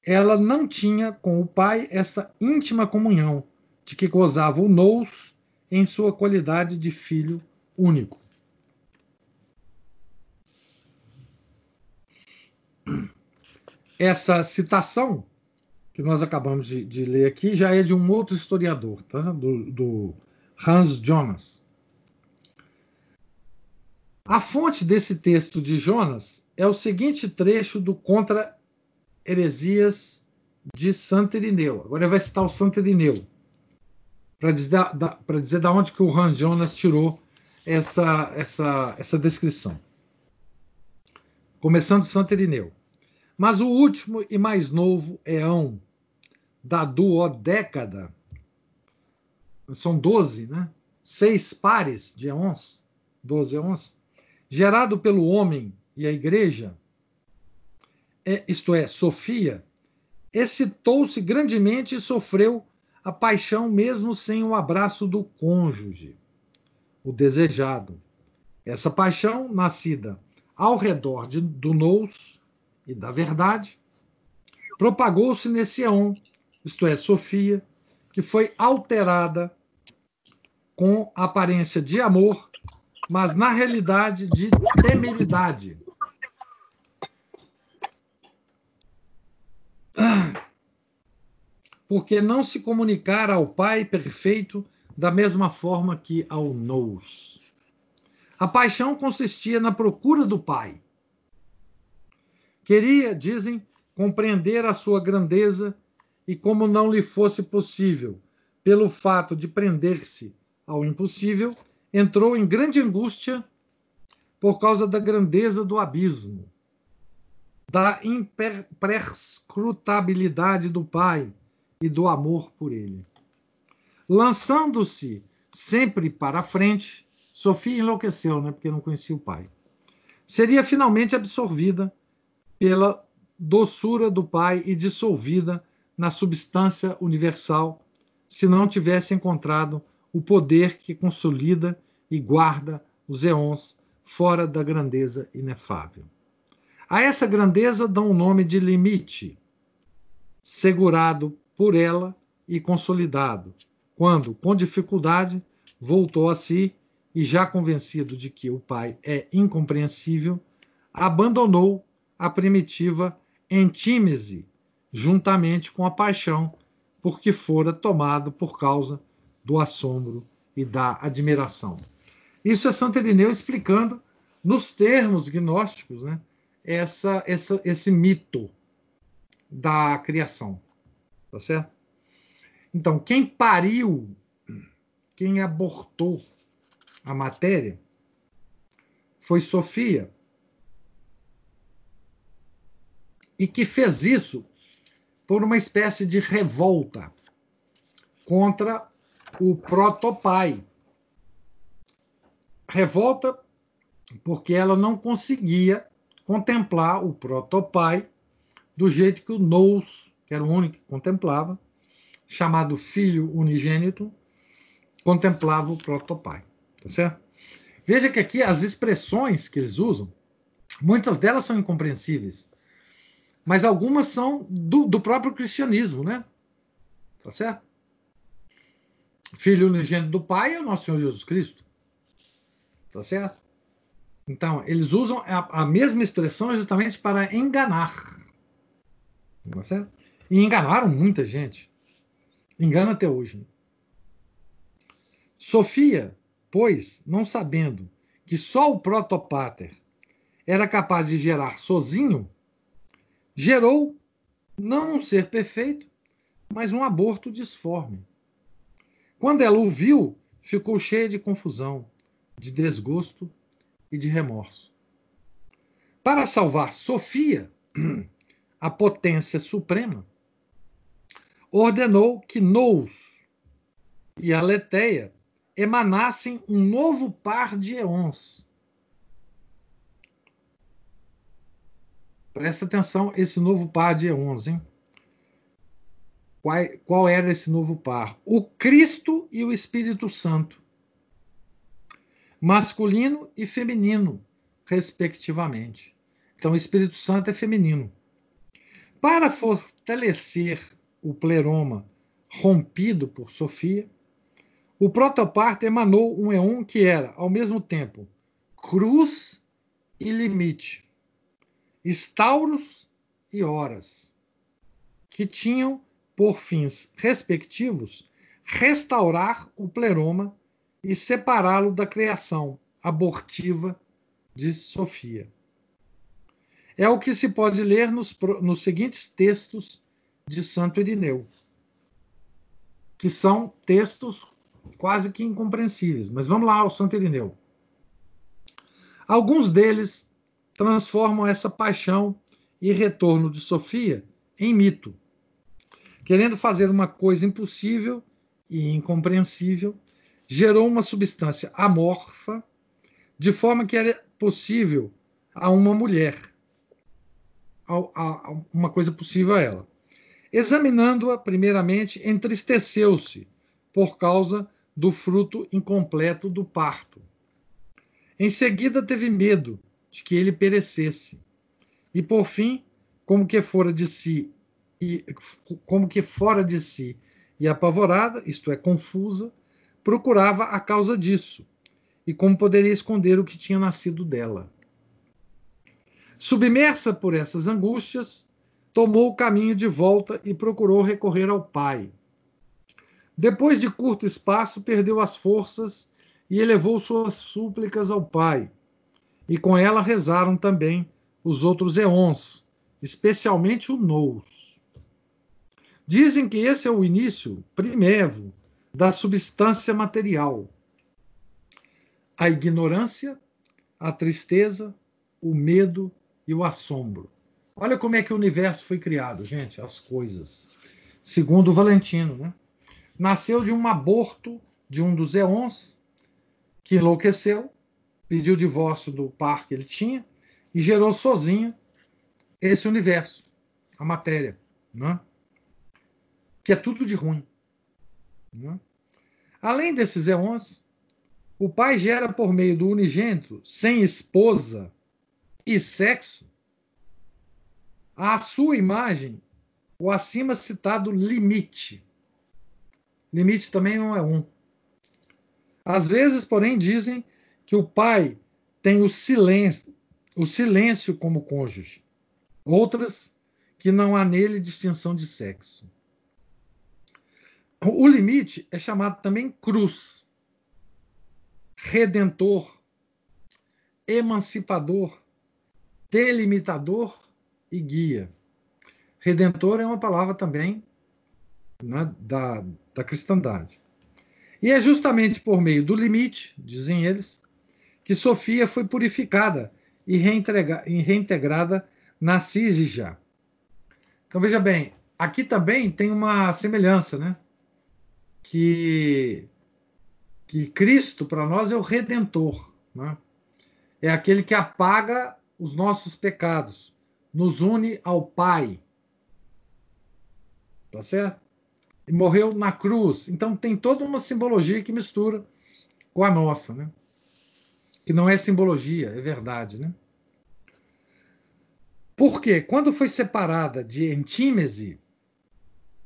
ela não tinha com o pai essa íntima comunhão de que gozava o nous em sua qualidade de filho único. Essa citação que nós acabamos de, de ler aqui já é de um outro historiador, tá? do, do Hans Jonas. A fonte desse texto de Jonas é o seguinte trecho do Contra Heresias de Santo Irineu. Agora ele vai citar o Santo Irineu, para dizer, dizer da onde que o Hans Jonas tirou essa, essa, essa descrição. Começando Santo Irineu. Mas o último e mais novo éon da duodécada, são 12, né? Seis pares de éons, 12 éons, gerado pelo homem e a igreja, é, isto é, Sofia, excitou-se grandemente e sofreu a paixão mesmo sem o abraço do cônjuge, o desejado. Essa paixão, nascida ao redor de, do nous e da verdade, propagou-se nesse éon, isto é, Sofia, que foi alterada com aparência de amor mas na realidade de temeridade. Porque não se comunicar ao Pai perfeito da mesma forma que ao Nous. A paixão consistia na procura do Pai. Queria, dizem, compreender a sua grandeza e como não lhe fosse possível, pelo fato de prender-se ao impossível, entrou em grande angústia por causa da grandeza do abismo, da imprescrutabilidade do Pai e do amor por ele. Lançando-se sempre para a frente, Sofia enlouqueceu, né, porque não conhecia o Pai. Seria finalmente absorvida pela doçura do Pai e dissolvida na substância universal, se não tivesse encontrado o poder que consolida e guarda os eons fora da grandeza inefável. A essa grandeza dão o nome de limite, segurado por ela e consolidado, quando, com dificuldade, voltou a si e, já convencido de que o Pai é incompreensível, abandonou a primitiva entímese, juntamente com a paixão, porque fora tomado por causa do assombro e da admiração. Isso é Santo Irineu explicando, nos termos gnósticos, né, essa, essa, esse mito da criação. Tá certo? Então, quem pariu, quem abortou a matéria, foi Sofia. E que fez isso por uma espécie de revolta contra o protopai. Revolta porque ela não conseguia contemplar o protopai do jeito que o Nous, que era o único que contemplava, chamado Filho Unigênito, contemplava o protopai. Tá certo? Veja que aqui as expressões que eles usam, muitas delas são incompreensíveis, mas algumas são do, do próprio cristianismo, né? Tá certo? Filho unigênito do Pai é o nosso Senhor Jesus Cristo. Tá certo? Então, eles usam a, a mesma expressão justamente para enganar. Tá certo? E enganaram muita gente. Engana até hoje. Sofia, pois, não sabendo que só o protopater era capaz de gerar sozinho, gerou não um ser perfeito, mas um aborto disforme. Quando ela o viu, ficou cheia de confusão, de desgosto e de remorso. Para salvar Sofia, a potência suprema, ordenou que Nous e Aleteia emanassem um novo par de eons. Presta atenção esse novo par de eons, hein? Qual, qual era esse novo par? O Cristo e o Espírito Santo, masculino e feminino, respectivamente. Então, o Espírito Santo é feminino. Para fortalecer o pleroma rompido por Sofia, o protoparto emanou um éon que era, ao mesmo tempo, cruz e limite, estauros e horas, que tinham por fins respectivos, restaurar o pleroma e separá-lo da criação abortiva de Sofia. É o que se pode ler nos, nos seguintes textos de Santo Irineu, que são textos quase que incompreensíveis. Mas vamos lá ao Santo Irineu. Alguns deles transformam essa paixão e retorno de Sofia em mito querendo fazer uma coisa impossível e incompreensível, gerou uma substância amorfa, de forma que era possível a uma mulher, a, a, a uma coisa possível a ela. Examinando-a, primeiramente, entristeceu-se por causa do fruto incompleto do parto. Em seguida, teve medo de que ele perecesse. E, por fim, como que fora de si e como que fora de si e apavorada, isto é, confusa, procurava a causa disso e como poderia esconder o que tinha nascido dela. Submersa por essas angústias, tomou o caminho de volta e procurou recorrer ao pai. Depois de curto espaço, perdeu as forças e elevou suas súplicas ao pai. E com ela rezaram também os outros eons, especialmente o Nous. Dizem que esse é o início primevo da substância material. A ignorância, a tristeza, o medo e o assombro. Olha como é que o universo foi criado, gente, as coisas. Segundo o Valentino, né? Nasceu de um aborto de um dos eons que enlouqueceu, pediu divórcio do par que ele tinha e gerou sozinho esse universo, a matéria, né? que é tudo de ruim. Né? Além desses eons, o pai gera por meio do unigênito, sem esposa e sexo, a sua imagem o acima citado limite. Limite também não é um. Às vezes, porém, dizem que o pai tem o silêncio, o silêncio como cônjuge. Outras que não há nele distinção de sexo. O limite é chamado também cruz, redentor, emancipador, delimitador e guia. Redentor é uma palavra também né, da, da cristandade. E é justamente por meio do limite, dizem eles, que Sofia foi purificada e, e reintegrada na Sísija. Então veja bem, aqui também tem uma semelhança, né? Que, que Cristo para nós é o redentor, né? é aquele que apaga os nossos pecados, nos une ao Pai. Tá certo? E morreu na cruz. Então tem toda uma simbologia que mistura com a nossa, né? Que não é simbologia, é verdade, né? Porque quando foi separada de Antímese,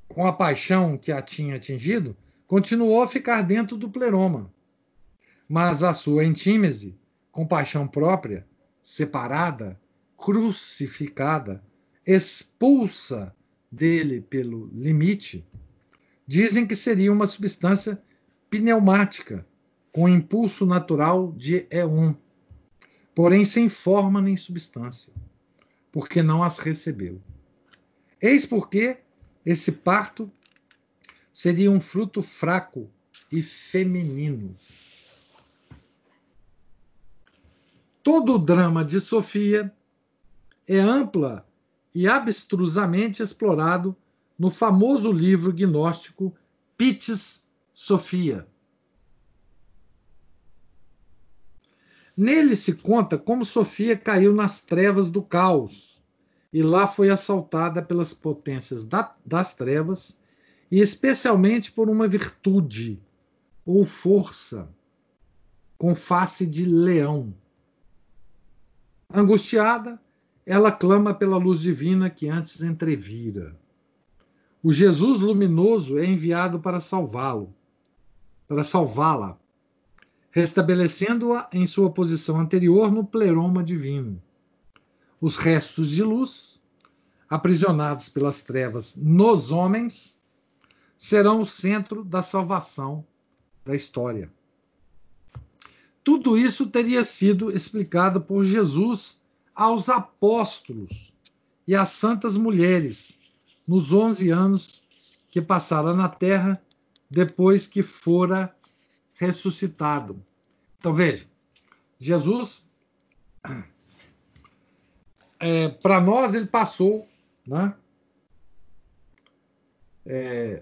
com a paixão que a tinha atingido, continuou a ficar dentro do pleroma. Mas a sua Antímese, com paixão própria, separada, crucificada, expulsa dele pelo limite, dizem que seria uma substância pneumática, com impulso natural de E1, porém sem forma nem substância, porque não as recebeu. Eis porque esse parto seria um fruto fraco e feminino. Todo o drama de Sofia é ampla e abstrusamente explorado no famoso livro gnóstico Pitis Sofia. Nele se conta como Sofia caiu nas trevas do caos e lá foi assaltada pelas potências da, das trevas e especialmente por uma virtude ou força com face de leão Angustiada, ela clama pela luz divina que antes entrevira. O Jesus luminoso é enviado para salvá-lo, para salvá-la, restabelecendo-a em sua posição anterior no pleroma divino. Os restos de luz, aprisionados pelas trevas nos homens, serão o centro da salvação da história. Tudo isso teria sido explicado por Jesus aos apóstolos e às santas mulheres nos 11 anos que passaram na terra depois que fora ressuscitado. Então veja, Jesus, é, para nós, ele passou né, é,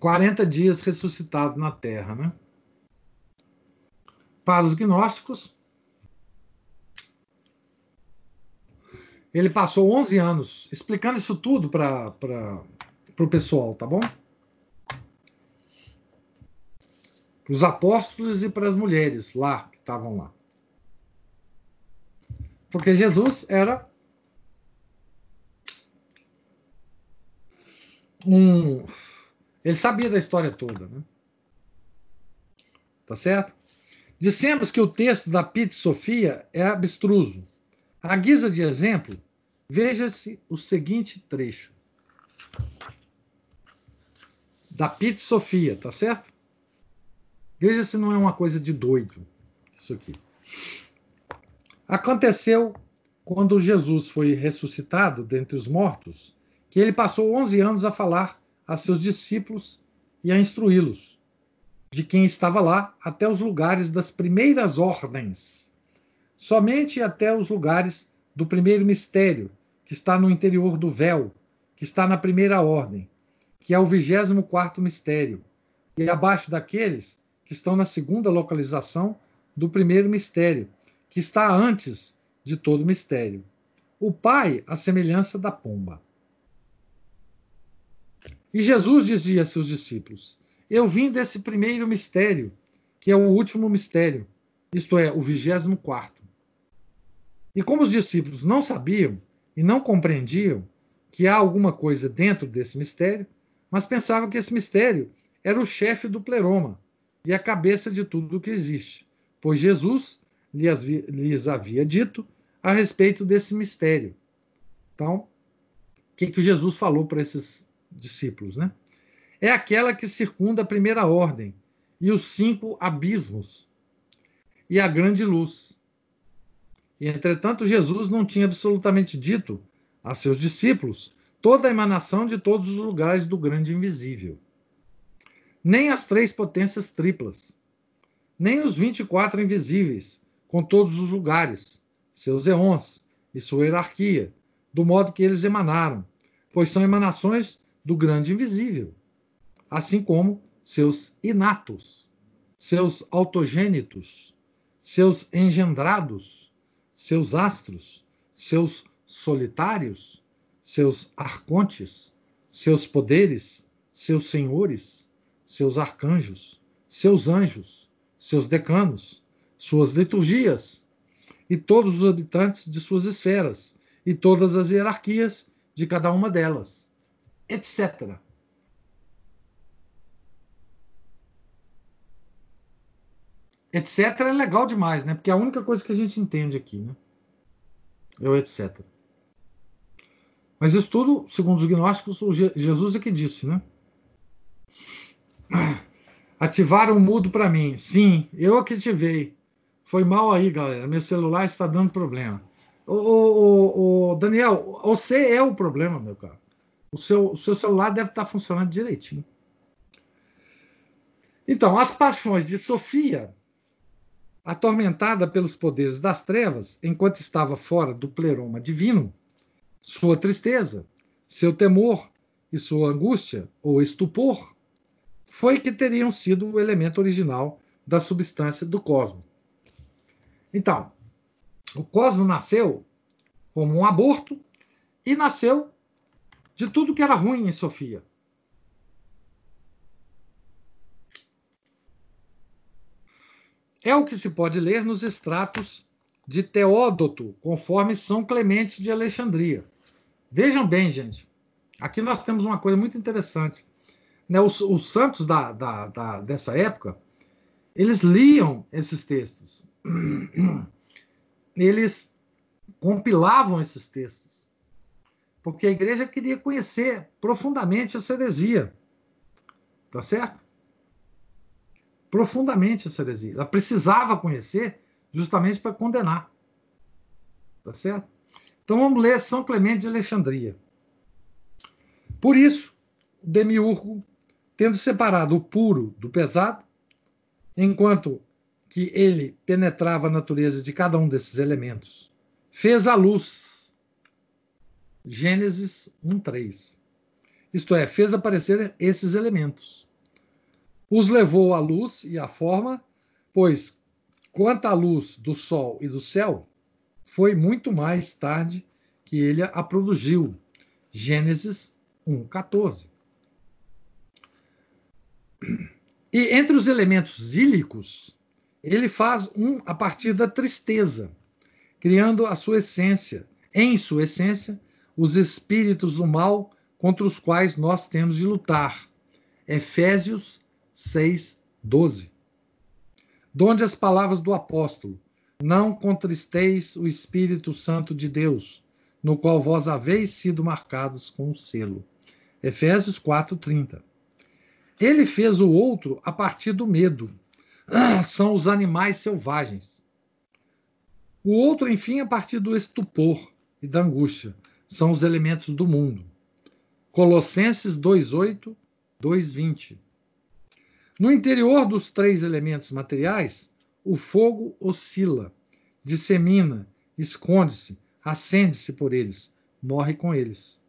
40 dias ressuscitado na terra, né? para os gnósticos. Ele passou 11 anos explicando isso tudo para o pessoal, tá bom? Para os apóstolos e para as mulheres lá que estavam lá. Porque Jesus era um. Ele sabia da história toda, né? Tá certo? Dissemos que o texto da Pit Sofia é abstruso. À guisa de exemplo, veja-se o seguinte trecho. Da Pit Sofia, tá certo? Veja se não é uma coisa de doido isso aqui. Aconteceu quando Jesus foi ressuscitado dentre os mortos, que ele passou 11 anos a falar a seus discípulos e a instruí-los de quem estava lá até os lugares das primeiras ordens, somente até os lugares do primeiro mistério, que está no interior do véu, que está na primeira ordem, que é o vigésimo quarto mistério, e abaixo daqueles que estão na segunda localização do primeiro mistério, que está antes de todo mistério. O Pai, a semelhança da pomba. E Jesus dizia a seus discípulos: eu vim desse primeiro mistério, que é o último mistério, isto é, o vigésimo quarto. E como os discípulos não sabiam e não compreendiam que há alguma coisa dentro desse mistério, mas pensavam que esse mistério era o chefe do pleroma e a cabeça de tudo o que existe, pois Jesus lhes havia dito a respeito desse mistério. Então, o que, que Jesus falou para esses discípulos, né? é aquela que circunda a primeira ordem e os cinco abismos e a grande luz. Entretanto, Jesus não tinha absolutamente dito a seus discípulos toda a emanação de todos os lugares do grande invisível. Nem as três potências triplas, nem os 24 invisíveis, com todos os lugares, seus eons e sua hierarquia, do modo que eles emanaram, pois são emanações do grande invisível, assim como seus inatos, seus autogênitos, seus engendrados, seus astros, seus solitários, seus arcontes, seus poderes, seus senhores, seus arcanjos, seus anjos, seus decanos, suas liturgias e todos os habitantes de suas esferas e todas as hierarquias de cada uma delas, etc. Etc é legal demais, né? Porque é a única coisa que a gente entende aqui, né? É o etc. Mas isso tudo, segundo os gnósticos, Jesus é que disse, né? Ativaram o mudo para mim. Sim, eu é que ativei. Foi mal aí, galera. Meu celular está dando problema. O, o, o, Daniel, você é o problema, meu caro. O seu, o seu celular deve estar funcionando direitinho. Então, as paixões de Sofia, atormentada pelos poderes das trevas, enquanto estava fora do pleroma divino, sua tristeza, seu temor e sua angústia ou estupor foi que teriam sido o elemento original da substância do cosmos. Então, o cosmos nasceu como um aborto e nasceu de tudo que era ruim em Sofia. É o que se pode ler nos extratos de Teódoto, conforme São Clemente de Alexandria. Vejam bem, gente. Aqui nós temos uma coisa muito interessante. Né, os, os santos da, da, da, dessa época, eles liam esses textos. Eles compilavam esses textos. Porque a igreja queria conhecer profundamente essa heresia. Tá certo? Profundamente essa heresia. Ela precisava conhecer justamente para condenar. Tá certo? Então vamos ler São Clemente de Alexandria. Por isso, demiurgo, tendo separado o puro do pesado, enquanto que ele penetrava a natureza de cada um desses elementos, fez a luz. Gênesis 1:3. Isto é, fez aparecer esses elementos. Os levou à luz e à forma, pois quanto à luz do sol e do céu, foi muito mais tarde que ele a produziu. Gênesis 1:14. E entre os elementos ílicos, ele faz um a partir da tristeza, criando a sua essência, em sua essência, os espíritos do mal contra os quais nós temos de lutar. Efésios 6, 12. Donde as palavras do apóstolo: não contristeis o Espírito Santo de Deus, no qual vós haveis sido marcados com o selo. Efésios 4:30. Ele fez o outro a partir do medo. Ah, são os animais selvagens. O outro, enfim, a partir do estupor e da angústia. São os elementos do mundo. Colossenses 2:8, 2:20. No interior dos três elementos materiais, o fogo oscila, dissemina, esconde-se, acende-se por eles, morre com eles.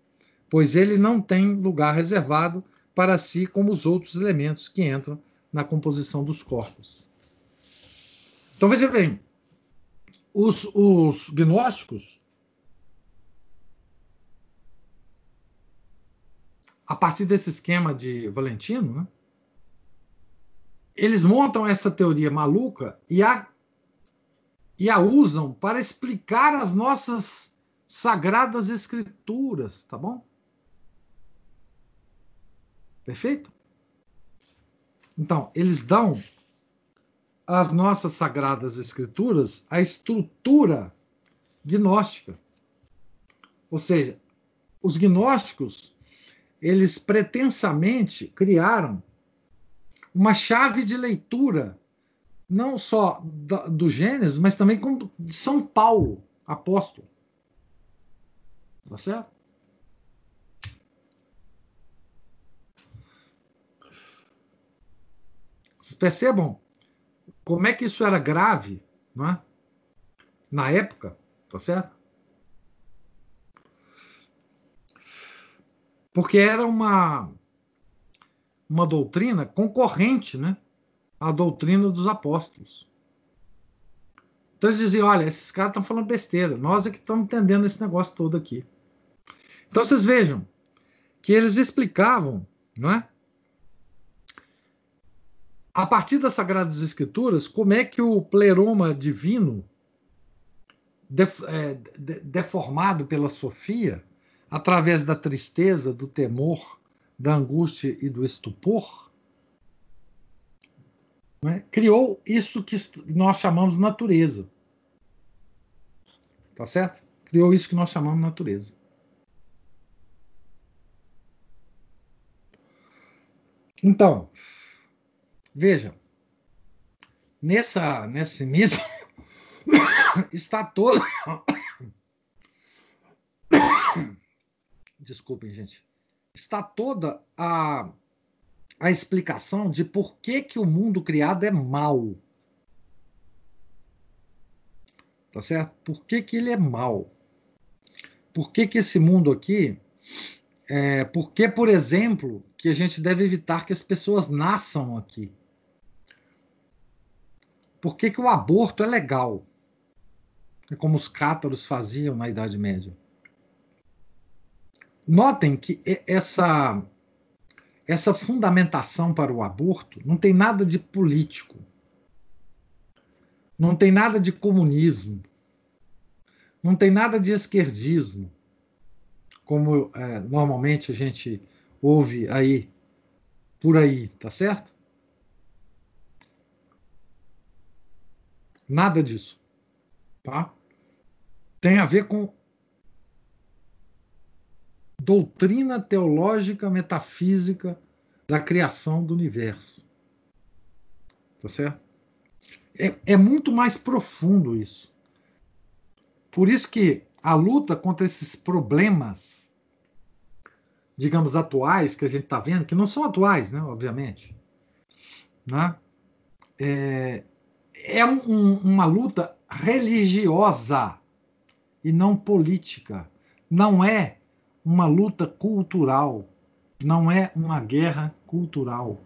Pois ele não tem lugar reservado para si como os outros elementos que entram na composição dos corpos. Então veja bem, os, os gnósticos, a partir desse esquema de Valentino, né, eles montam essa teoria maluca e a, e a usam para explicar as nossas sagradas escrituras, tá bom? Perfeito? Então, eles dão às nossas sagradas escrituras a estrutura gnóstica. Ou seja, os gnósticos eles pretensamente criaram uma chave de leitura, não só do Gênesis, mas também de São Paulo, apóstolo. Tá certo? Vocês percebam como é que isso era grave, não é? Na época, tá certo? Porque era uma uma doutrina concorrente, né, à doutrina dos apóstolos. Então eles diziam, olha, esses caras estão falando besteira, nós é que estamos entendendo esse negócio todo aqui. Então vocês vejam que eles explicavam, não é? A partir das Sagradas Escrituras, como é que o pleroma divino, é, de, deformado pela Sofia, através da tristeza, do temor, da angústia e do estupor, é? criou isso que nós chamamos natureza. Tá certo? Criou isso que nós chamamos natureza. Então, veja, nessa, nesse mito está todo. Desculpem, gente. Está toda a, a explicação de por que, que o mundo criado é mal. Tá certo? Por que, que ele é mal? Por que, que esse mundo aqui. É, por que, por exemplo, que a gente deve evitar que as pessoas nasçam aqui. Por que, que o aborto é legal? É como os cátaros faziam na Idade Média. Notem que essa, essa fundamentação para o aborto não tem nada de político, não tem nada de comunismo, não tem nada de esquerdismo, como é, normalmente a gente ouve aí, por aí, tá certo? Nada disso, tá? Tem a ver com doutrina teológica metafísica da criação do universo. Tá certo? É, é muito mais profundo isso. Por isso que a luta contra esses problemas digamos, atuais que a gente está vendo, que não são atuais, né, obviamente, né, é, é um, uma luta religiosa e não política. Não é uma luta cultural, não é uma guerra cultural.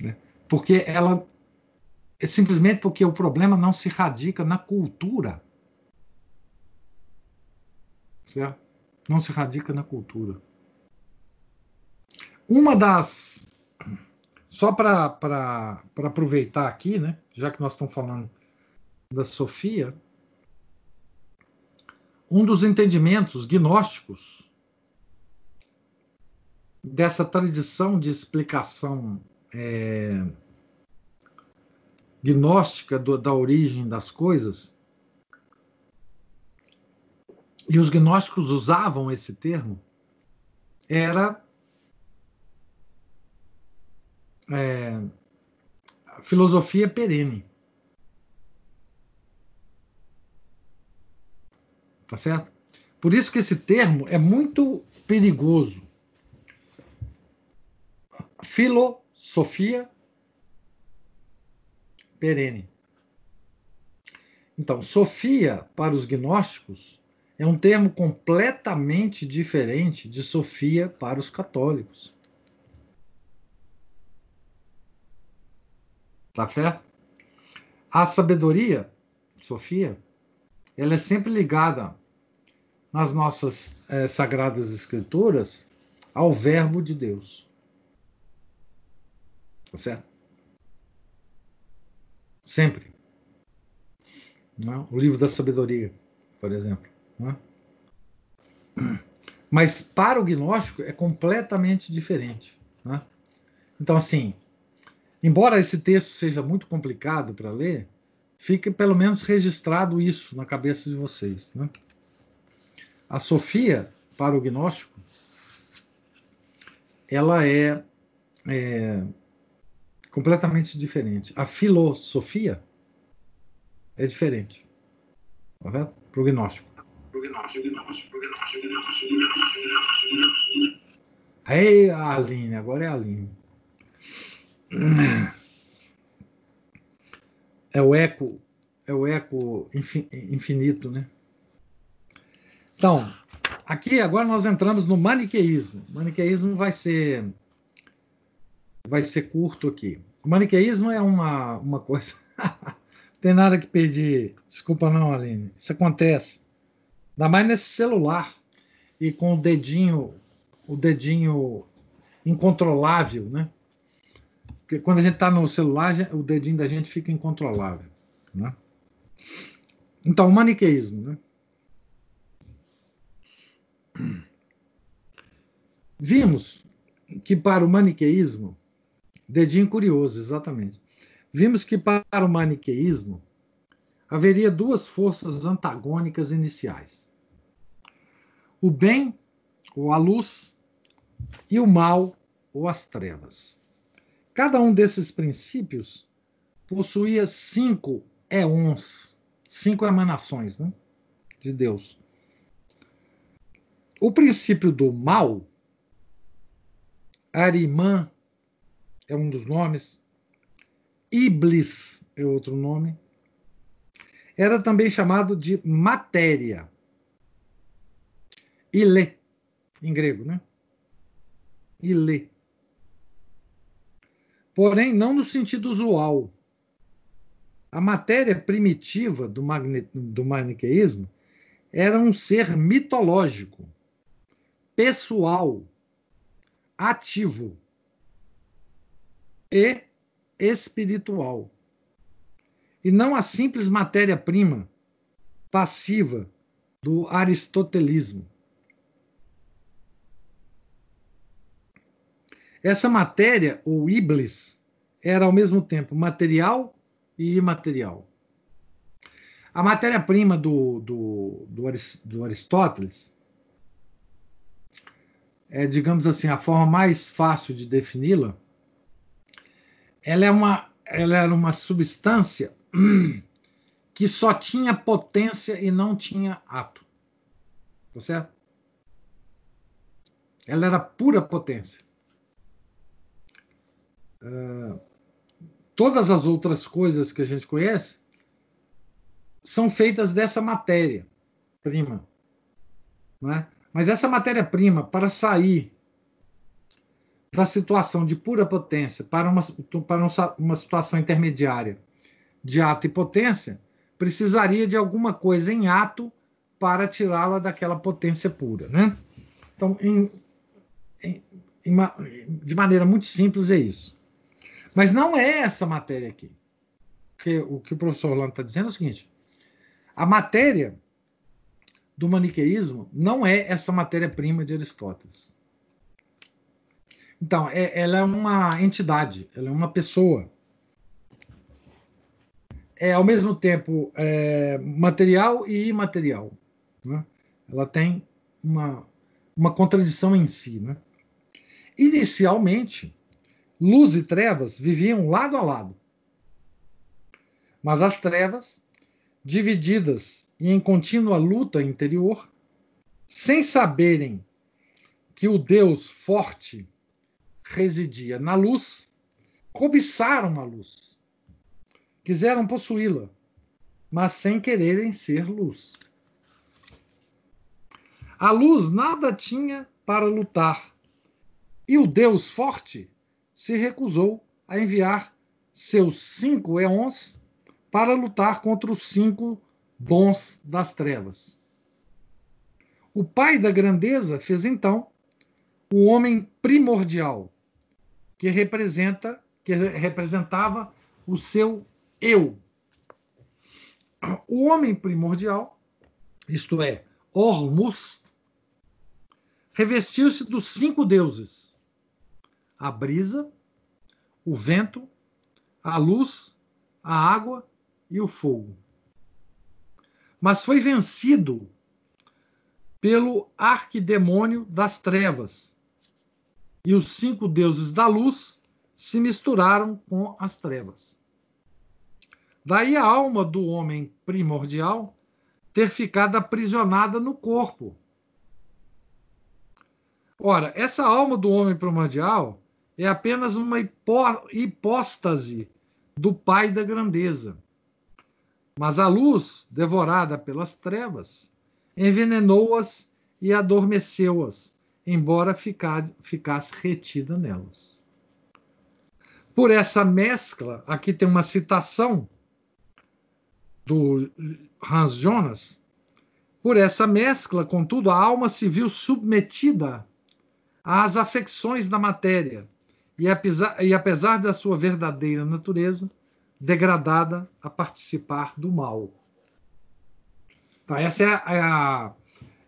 Né? Porque ela é simplesmente porque o problema não se radica na cultura. Certo? não se radica na cultura. Uma das. Só para aproveitar aqui, né, já que nós estamos falando da Sofia, um dos entendimentos gnósticos dessa tradição de explicação é, gnóstica do, da origem das coisas e os gnósticos usavam esse termo, era é, filosofia perene. Tá certo? Por isso que esse termo é muito perigoso. Filosofia perene. Então, Sofia, para os gnósticos, é um termo completamente diferente de Sofia para os católicos. Tá certo? A sabedoria, Sofia, ela é sempre ligada nas nossas é, sagradas escrituras ao verbo de Deus. Tá certo? Sempre. Não? O livro da sabedoria, por exemplo. Né? Mas para o gnóstico é completamente diferente. Né? Então, assim, embora esse texto seja muito complicado para ler, fique pelo menos registrado isso na cabeça de vocês. Né? A Sofia, para o gnóstico, ela é, é completamente diferente. A filosofia é diferente. Tá vendo? Prognóstico. Aí, Aline, agora é a Aline. É o eco, é o eco infinito, né? Então, aqui agora nós entramos no maniqueísmo. O maniqueísmo vai ser vai ser curto aqui. O maniqueísmo é uma, uma coisa. Tem nada que pedir. Desculpa não, Aline. Isso acontece. Ainda mais nesse celular. E com o dedinho, o dedinho incontrolável, né? Porque quando a gente está no celular, o dedinho da gente fica incontrolável. Né? Então, o maniqueísmo. Né? Vimos que para o maniqueísmo, dedinho curioso, exatamente. Vimos que para o maniqueísmo haveria duas forças antagônicas iniciais: o bem, ou a luz, e o mal, ou as trevas. Cada um desses princípios possuía cinco éons, cinco emanações né, de Deus. O princípio do mal, Arimã é um dos nomes, Iblis é outro nome, era também chamado de matéria. Ile, em grego, né? Ile. Porém, não no sentido usual. A matéria primitiva do, magne... do maniqueísmo era um ser mitológico pessoal, ativo e espiritual. E não a simples matéria-prima passiva do aristotelismo. Essa matéria, ou iblis, era ao mesmo tempo material e imaterial. A matéria-prima do, do, do, do Aristóteles é, digamos assim, a forma mais fácil de defini-la, ela é uma, ela era uma substância que só tinha potência e não tinha ato. Tá certo? Ela era pura potência. Todas as outras coisas que a gente conhece são feitas dessa matéria prima. É? Mas essa matéria-prima, para sair da situação de pura potência para uma, para uma situação intermediária de ato e potência, precisaria de alguma coisa em ato para tirá-la daquela potência pura. Né? Então, em, em, em, de maneira muito simples, é isso. Mas não é essa matéria aqui. Porque o que o professor Orlando está dizendo é o seguinte: a matéria do maniqueísmo não é essa matéria-prima de Aristóteles. Então, é, ela é uma entidade, ela é uma pessoa. É, ao mesmo tempo, é, material e imaterial. Né? Ela tem uma, uma contradição em si. Né? Inicialmente, luz e trevas viviam lado a lado. Mas as trevas, divididas e em contínua luta interior, sem saberem que o Deus forte residia na luz, cobiçaram a luz, quiseram possuí-la, mas sem quererem ser luz. A luz nada tinha para lutar, e o Deus forte se recusou a enviar seus cinco eons para lutar contra os cinco bons das trevas. O pai da grandeza fez então o homem primordial, que representa, que representava o seu eu. O homem primordial, isto é, Ormus, revestiu-se dos cinco deuses: a brisa, o vento, a luz, a água e o fogo mas foi vencido pelo arquidemônio das trevas, e os cinco deuses da luz se misturaram com as trevas. Daí a alma do homem primordial ter ficado aprisionada no corpo. Ora, essa alma do homem primordial é apenas uma hipó hipóstase do Pai da grandeza. Mas a luz, devorada pelas trevas, envenenou-as e adormeceu-as, embora ficasse retida nelas. Por essa mescla, aqui tem uma citação do Hans Jonas. Por essa mescla, contudo, a alma se viu submetida às afecções da matéria e apesar, e apesar da sua verdadeira natureza, degradada a participar do mal. Então, essa é a, é a,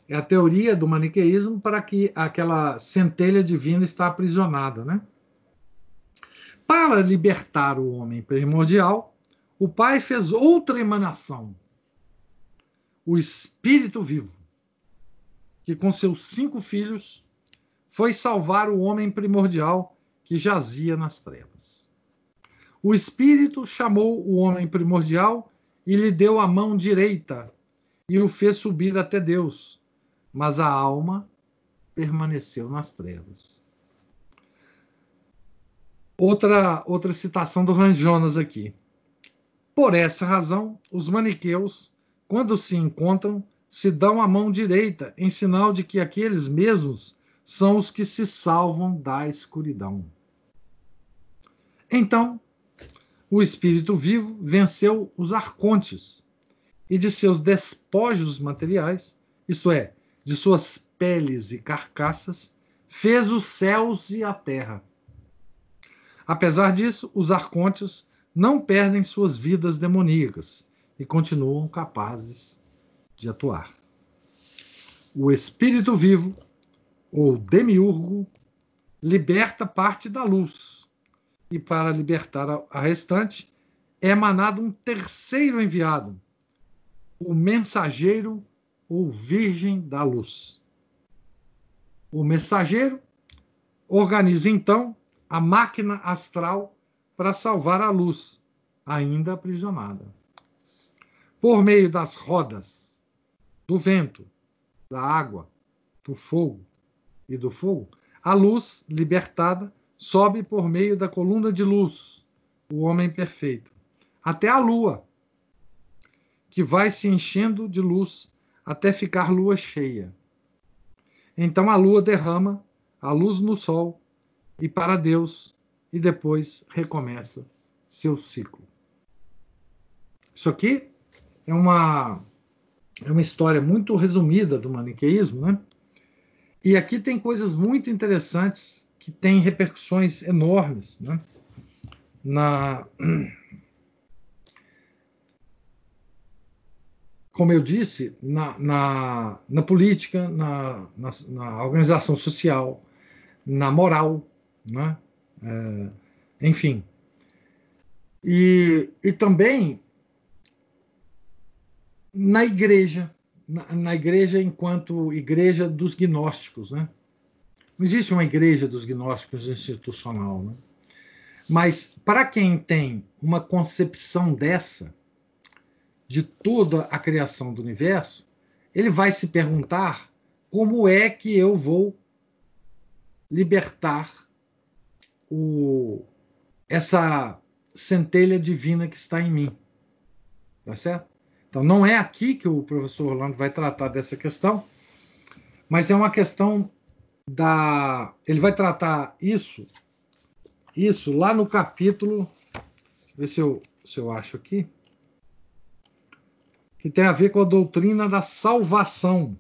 é a teoria do maniqueísmo para que aquela centelha divina está aprisionada. Né? Para libertar o homem primordial, o Pai fez outra emanação, o Espírito vivo, que com seus cinco filhos foi salvar o homem primordial que jazia nas trevas. O Espírito chamou o homem primordial e lhe deu a mão direita e o fez subir até Deus, mas a alma permaneceu nas trevas. Outra, outra citação do Ranjonas aqui. Por essa razão, os maniqueus, quando se encontram, se dão a mão direita, em sinal de que aqueles mesmos são os que se salvam da escuridão. Então, o espírito vivo venceu os arcontes e de seus despojos materiais, isto é, de suas peles e carcaças, fez os céus e a terra. Apesar disso, os arcontes não perdem suas vidas demoníacas e continuam capazes de atuar. O espírito vivo, ou demiurgo, liberta parte da luz e para libertar a restante, é emanado um terceiro enviado, o mensageiro ou virgem da luz. O mensageiro organiza então a máquina astral para salvar a luz, ainda aprisionada. Por meio das rodas, do vento, da água, do fogo e do fogo, a luz libertada sobe por meio da coluna de luz, o homem perfeito, até a lua, que vai se enchendo de luz até ficar lua cheia. Então a lua derrama a luz no sol e para Deus, e depois recomeça seu ciclo. Isso aqui é uma, é uma história muito resumida do maniqueísmo, né? E aqui tem coisas muito interessantes que tem repercussões enormes né? na. Como eu disse, na, na, na política, na, na, na, organização social, na moral, né? É, enfim. E, e também na igreja, na, na, igreja enquanto igreja dos gnósticos, né? Não existe uma igreja dos gnósticos institucional, né? Mas para quem tem uma concepção dessa, de toda a criação do universo, ele vai se perguntar como é que eu vou libertar o, essa centelha divina que está em mim. Tá certo? Então, não é aqui que o professor Orlando vai tratar dessa questão, mas é uma questão da. Ele vai tratar isso, isso lá no capítulo. Ver se eu, se eu acho aqui. Que tem a ver com a doutrina da salvação,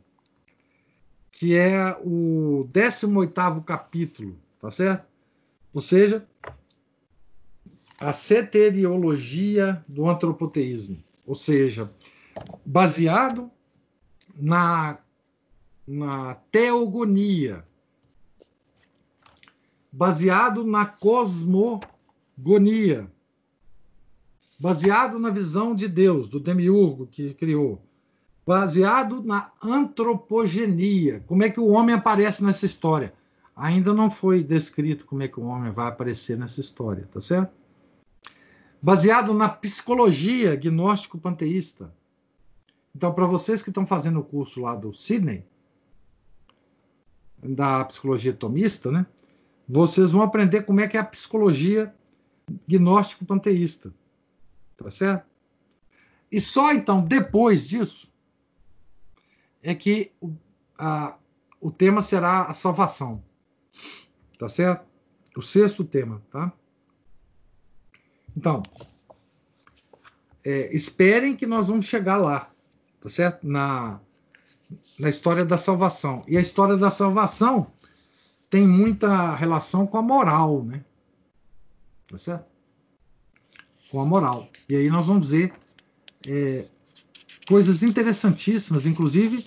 que é o 18 capítulo, tá certo? Ou seja, a ceteriologia do antropoteísmo, ou seja, baseado na, na teogonia, baseado na cosmogonia, baseado na visão de Deus, do demiurgo que criou, baseado na antropogenia. Como é que o homem aparece nessa história? ainda não foi descrito como é que o homem vai aparecer nessa história, tá certo? Baseado na psicologia gnóstico-panteísta. Então, para vocês que estão fazendo o curso lá do Sydney, da psicologia tomista, né? Vocês vão aprender como é que é a psicologia gnóstico-panteísta. Tá certo? E só então, depois disso, é que o, a, o tema será a salvação. Tá certo? O sexto tema, tá? Então, é, esperem que nós vamos chegar lá, tá certo? Na, na história da salvação. E a história da salvação tem muita relação com a moral, né? Tá certo? Com a moral. E aí nós vamos ver é, coisas interessantíssimas, inclusive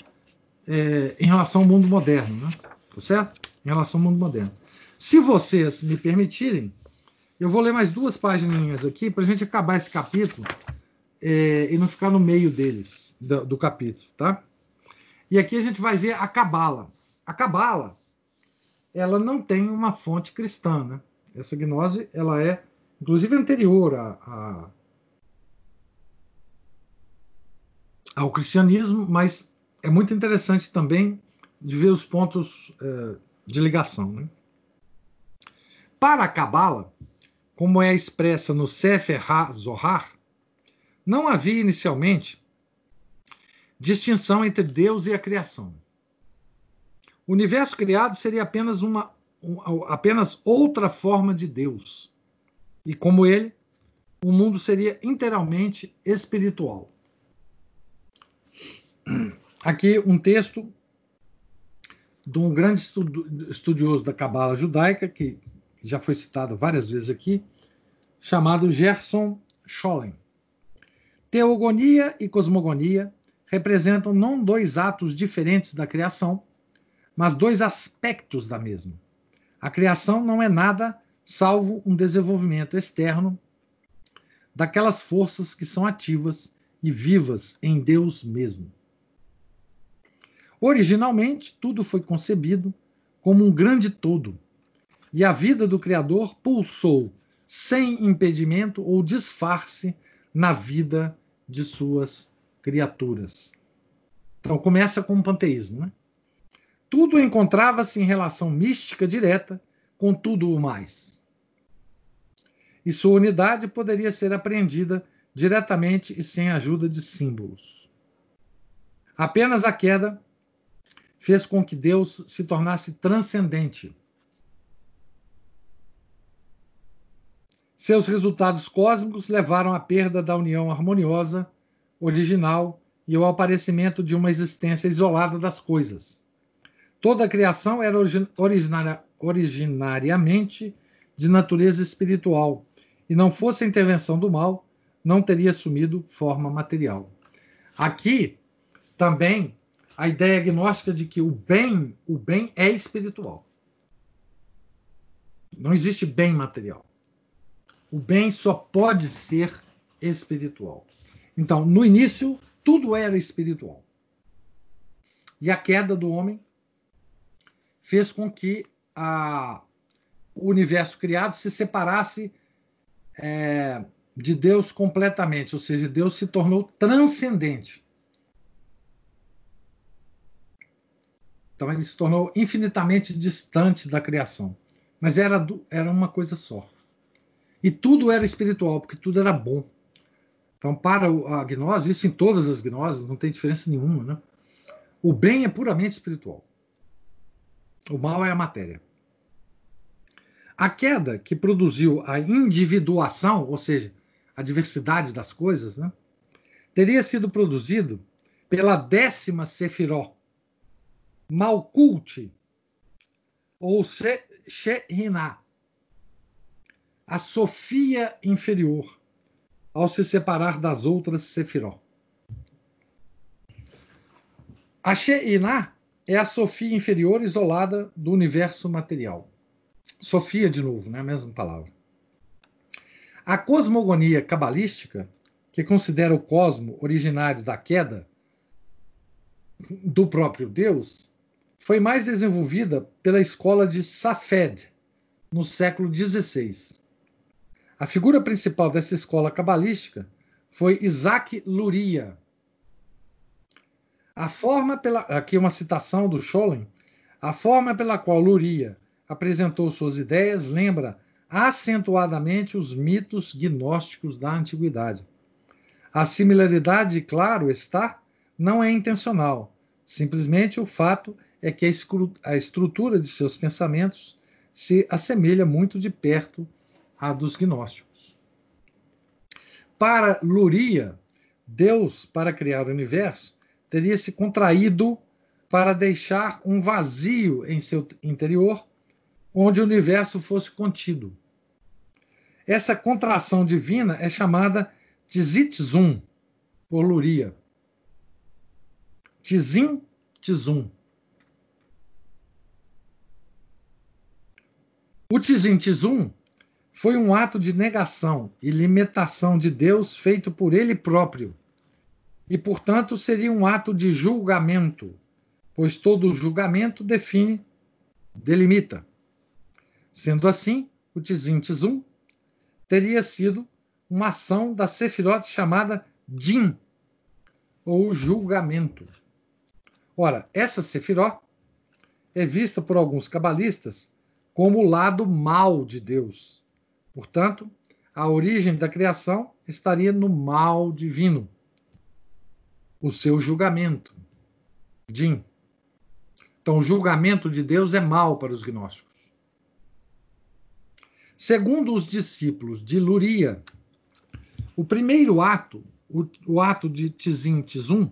é, em relação ao mundo moderno, né? Tá certo? Em relação ao mundo moderno. Se vocês me permitirem, eu vou ler mais duas páginas aqui para a gente acabar esse capítulo é, e não ficar no meio deles, do, do capítulo, tá? E aqui a gente vai ver a Cabala. A Cabala, ela não tem uma fonte cristã, né? Essa gnose, ela é, inclusive, anterior a, a, ao cristianismo, mas é muito interessante também de ver os pontos é, de ligação. Né? Para a Cabala, como é expressa no Sefer HaZohar, não havia inicialmente distinção entre Deus e a criação. O universo criado seria apenas uma um, apenas outra forma de Deus. E como ele, o mundo seria inteiramente espiritual. Aqui um texto de um grande estudioso da Cabala judaica, que já foi citado várias vezes aqui, chamado Gerson Scholem. Teogonia e cosmogonia representam não dois atos diferentes da criação, mas dois aspectos da mesma. A criação não é nada salvo um desenvolvimento externo daquelas forças que são ativas e vivas em Deus mesmo. Originalmente, tudo foi concebido como um grande todo, e a vida do Criador pulsou sem impedimento ou disfarce na vida de suas criaturas. Então começa com o panteísmo. Né? Tudo encontrava-se em relação mística direta com tudo o mais. E sua unidade poderia ser apreendida diretamente e sem ajuda de símbolos. Apenas a queda fez com que Deus se tornasse transcendente. Seus resultados cósmicos levaram à perda da união harmoniosa original e o aparecimento de uma existência isolada das coisas. Toda a criação era originária, originariamente de natureza espiritual, e não fosse a intervenção do mal, não teria assumido forma material. Aqui também a ideia agnóstica de que o bem, o bem é espiritual. Não existe bem material. O bem só pode ser espiritual. Então, no início, tudo era espiritual. E a queda do homem fez com que a, o universo criado se separasse é, de Deus completamente, ou seja, Deus se tornou transcendente. Então ele se tornou infinitamente distante da criação. Mas era, era uma coisa só. E tudo era espiritual, porque tudo era bom. Então, para a gnose, isso em todas as gnoses, não tem diferença nenhuma. Né? O bem é puramente espiritual. O mal é a matéria. A queda que produziu a individuação, ou seja, a diversidade das coisas, né, teria sido produzido pela décima Sefiró, Malkult, ou Shekhinah, a Sofia inferior, ao se separar das outras Sefiró. A She'inah é a Sofia inferior isolada do universo material. Sofia, de novo, né? a mesma palavra. A cosmogonia cabalística, que considera o cosmo originário da queda do próprio Deus, foi mais desenvolvida pela escola de Safed, no século XVI. A figura principal dessa escola cabalística foi Isaac Luria. A forma pela aqui uma citação do Scholem, a forma pela qual Luria apresentou suas ideias lembra acentuadamente os mitos gnósticos da antiguidade. A similaridade, claro está, não é intencional. Simplesmente o fato é que a estrutura de seus pensamentos se assemelha muito de perto à dos gnósticos. Para Luria, Deus, para criar o universo, teria se contraído para deixar um vazio em seu interior, onde o universo fosse contido. Essa contração divina é chamada Tzitzum, por Luria. Tzim, Tzum. O Tzim, Tzum foi um ato de negação e limitação de Deus feito por ele próprio. E, portanto, seria um ato de julgamento, pois todo julgamento define, delimita. Sendo assim, o Tzim Tzum teria sido uma ação da Sefirot chamada Din, ou julgamento. Ora, essa Sefirot é vista por alguns cabalistas como o lado mal de Deus Portanto, a origem da criação estaria no mal divino, o seu julgamento. Din. Então, o julgamento de Deus é mal para os gnósticos. Segundo os discípulos de Luria, o primeiro ato, o, o ato de Tizim Tizum,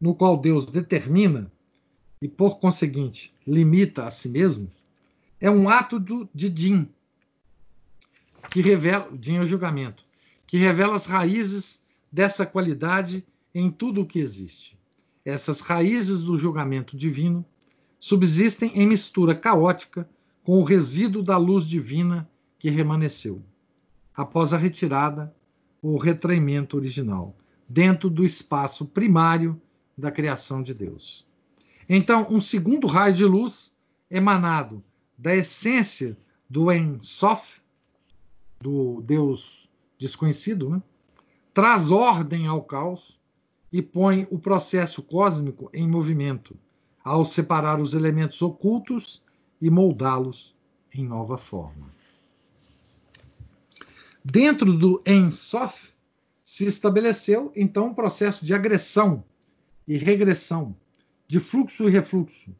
no qual Deus determina e, por conseguinte, limita a si mesmo, é um ato do, de Din, que revela, o julgamento, que revela as raízes dessa qualidade em tudo o que existe. Essas raízes do julgamento divino subsistem em mistura caótica com o resíduo da luz divina que remanesceu, após a retirada ou retraimento original, dentro do espaço primário da criação de Deus. Então, um segundo raio de luz emanado da essência do Ensof do Deus desconhecido, né? traz ordem ao caos e põe o processo cósmico em movimento, ao separar os elementos ocultos e moldá-los em nova forma. Dentro do Ensof se estabeleceu então um processo de agressão e regressão, de fluxo e refluxo,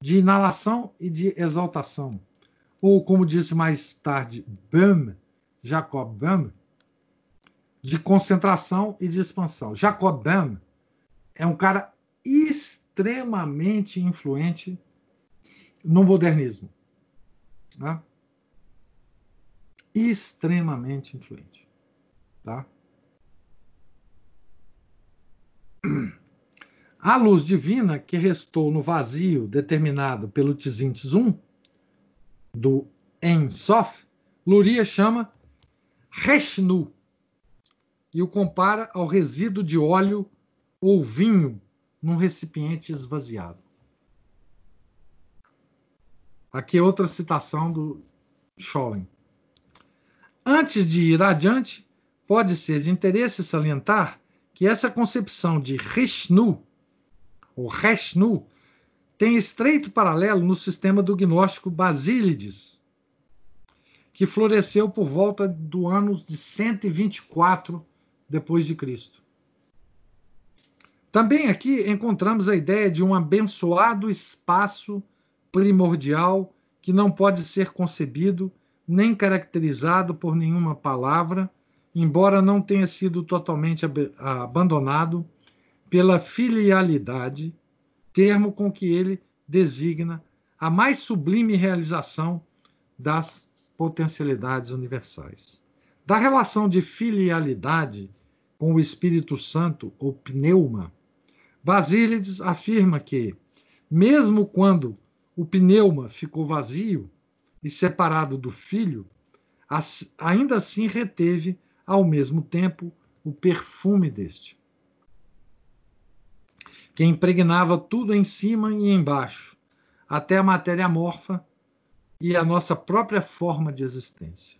de inalação e de exaltação, ou como disse mais tarde Böhm, Jacob Böhm, de concentração e de expansão. Jacob Böhm é um cara extremamente influente no modernismo. Né? Extremamente influente. Tá? A luz divina que restou no vazio determinado pelo Tzim Tzum, do En Sof, Luria chama Reshnu, e o compara ao resíduo de óleo ou vinho num recipiente esvaziado. Aqui é outra citação do Scholem. Antes de ir adiante, pode ser de interesse salientar que essa concepção de Rishnu, ou Reshnu, tem estreito paralelo no sistema do gnóstico Basílides, que floresceu por volta do ano de 124 depois de Cristo. Também aqui encontramos a ideia de um abençoado espaço primordial que não pode ser concebido nem caracterizado por nenhuma palavra, embora não tenha sido totalmente ab abandonado pela filialidade, termo com que ele designa a mais sublime realização das potencialidades universais. Da relação de filialidade com o Espírito Santo, ou pneuma, Basílides afirma que, mesmo quando o pneuma ficou vazio e separado do filho, ainda assim reteve, ao mesmo tempo, o perfume deste, que impregnava tudo em cima e embaixo, até a matéria amorfa e a nossa própria forma de existência.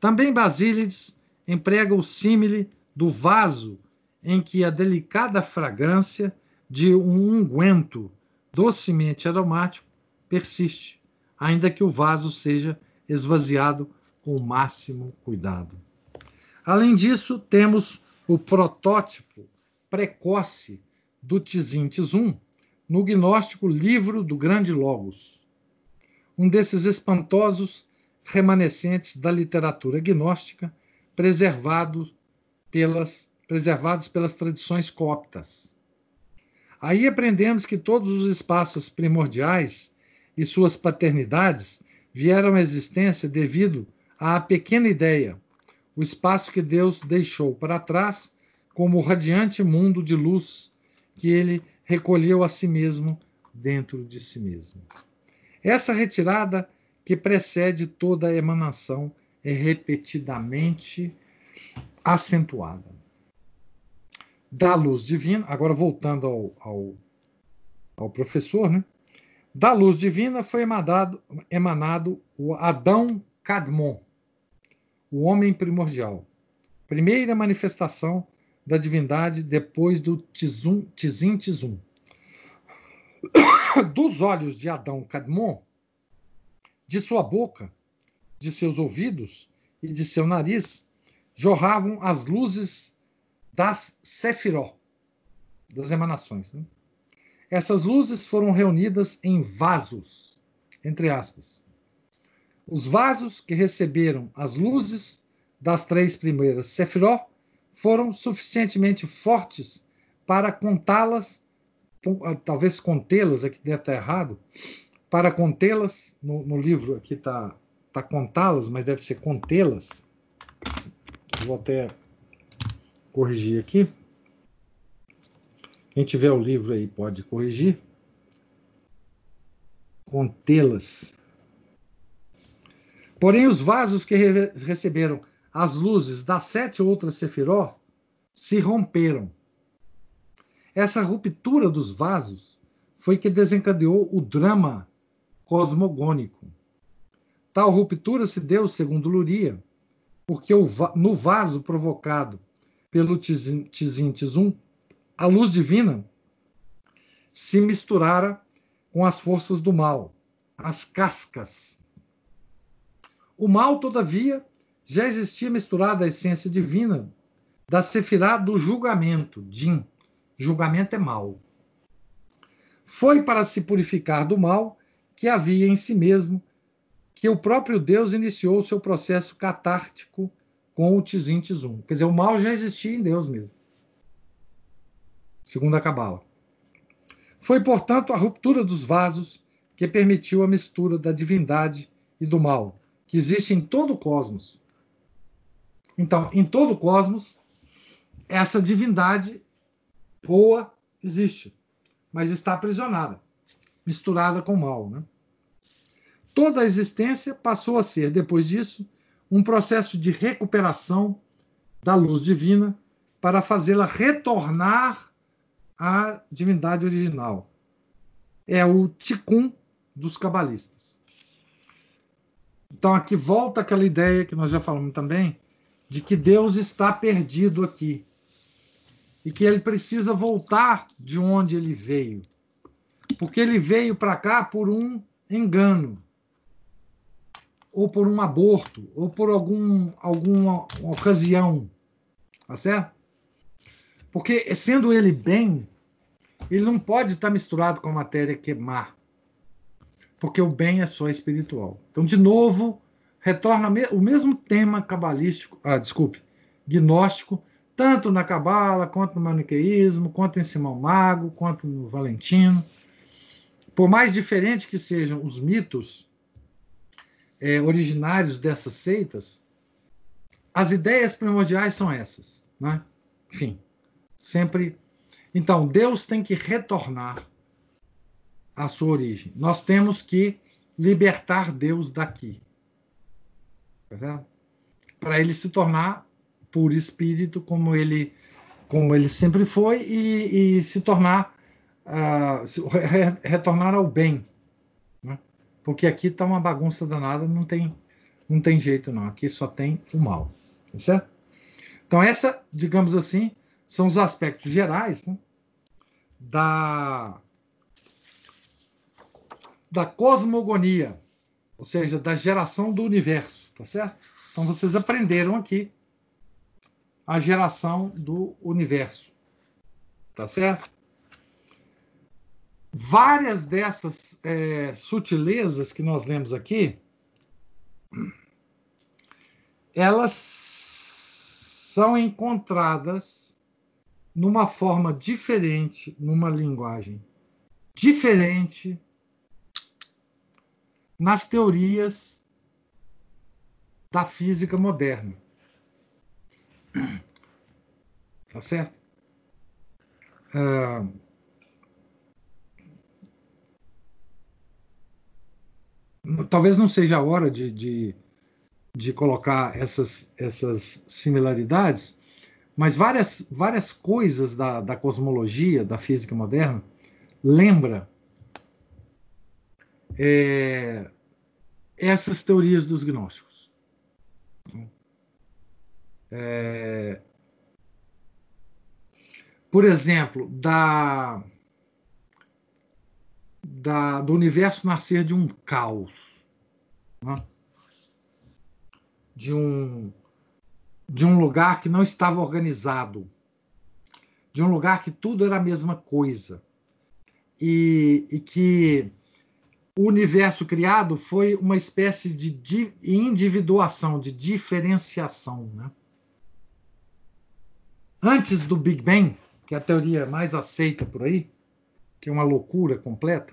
Também Basílides emprega o símile do vaso em que a delicada fragrância de um unguento docemente aromático persiste, ainda que o vaso seja esvaziado com o máximo cuidado. Além disso, temos o protótipo precoce do Tizim Tizum no gnóstico Livro do Grande Logos, um desses espantosos remanescentes da literatura gnóstica preservado pelas, preservados pelas tradições coptas. Aí aprendemos que todos os espaços primordiais e suas paternidades vieram à existência devido à pequena ideia, o espaço que Deus deixou para trás como o radiante mundo de luz que ele recolheu a si mesmo dentro de si mesmo. Essa retirada que precede toda a emanação é repetidamente acentuada. Da luz divina, agora voltando ao, ao, ao professor, né? Da luz divina foi emanado, emanado o Adão Cadmon, o homem primordial, primeira manifestação da divindade depois do Tizum, Tizim Tizum. Dos olhos de Adão Cadmon, de sua boca, de seus ouvidos e de seu nariz, jorravam as luzes das Sefiró, das emanações. Né? Essas luzes foram reunidas em vasos, entre aspas. Os vasos que receberam as luzes das três primeiras Sefiró foram suficientemente fortes para contá-las, ah, talvez contê-las, aqui deve estar errado, para contê-las, no, no, livro aqui está tá contá-las, mas deve ser contê-las. Vou até corrigir aqui. Quem tiver o livro aí pode corrigir. Contê-las. Porém, os vasos que re receberam as luzes das sete outras sefiró se romperam. Essa ruptura dos vasos foi que desencadeou o drama cosmogônico. Tal ruptura se deu, segundo Luria, porque no vaso provocado pelo Tizim Tizum, a luz divina se misturara com as forças do mal, as cascas. O mal, todavia, já existia misturada a essência divina da sefirá do julgamento, Din. Julgamento é mal. Foi para se purificar do mal que havia em si mesmo que o próprio Deus iniciou o seu processo catártico com o Tizim Tizum. Quer dizer, o mal já existia em Deus mesmo. Segundo a Cabala. Foi, portanto, a ruptura dos vasos que permitiu a mistura da divindade e do mal, que existe em todo o cosmos, então, em todo o cosmos, essa divindade boa existe, mas está aprisionada, misturada com o mal. Né? Toda a existência passou a ser, depois disso, um processo de recuperação da luz divina para fazê-la retornar à divindade original. É o Tikkun dos cabalistas. Então aqui volta aquela ideia que nós já falamos também, de que Deus está perdido aqui e que ele precisa voltar de onde ele veio. Porque ele veio para cá por um engano, ou por um aborto, ou por algum, alguma ocasião. Tá certo? Porque, sendo ele bem, ele não pode estar misturado com a matéria que é má. Porque o bem é só espiritual. Então, de novo, retorna o mesmo tema cabalístico, ah, desculpe, gnóstico, tanto na Cabala, quanto no maniqueísmo, quanto em Simão Mago, quanto no Valentino. Por mais diferentes que sejam os mitos é, originários dessas seitas, as ideias primordiais são essas. Né? Enfim, sempre. Então, Deus tem que retornar à sua origem. Nós temos que libertar Deus daqui. Tá para ele se tornar puro espírito como ele como ele sempre foi e, e se tornar uh, retornar ao bem porque aqui está uma bagunça danada, não tem, não tem jeito não. Aqui só tem o mal, tá certo? Então essa, digamos assim, são os aspectos gerais né, da da cosmogonia, ou seja, da geração do universo, tá certo? Então vocês aprenderam aqui a geração do universo, tá certo? Várias dessas é, sutilezas que nós lemos aqui, elas são encontradas numa forma diferente, numa linguagem diferente nas teorias da física moderna. Tá certo? Uh, talvez não seja a hora de, de, de colocar essas, essas similaridades, mas várias, várias coisas da, da cosmologia, da física moderna, lembra é, essas teorias dos gnósticos. É, por exemplo, da da, do universo nascer de um caos, né? de, um, de um lugar que não estava organizado, de um lugar que tudo era a mesma coisa, e, e que o universo criado foi uma espécie de individuação, de diferenciação. Né? Antes do Big Bang, que é a teoria mais aceita por aí, que é uma loucura completa.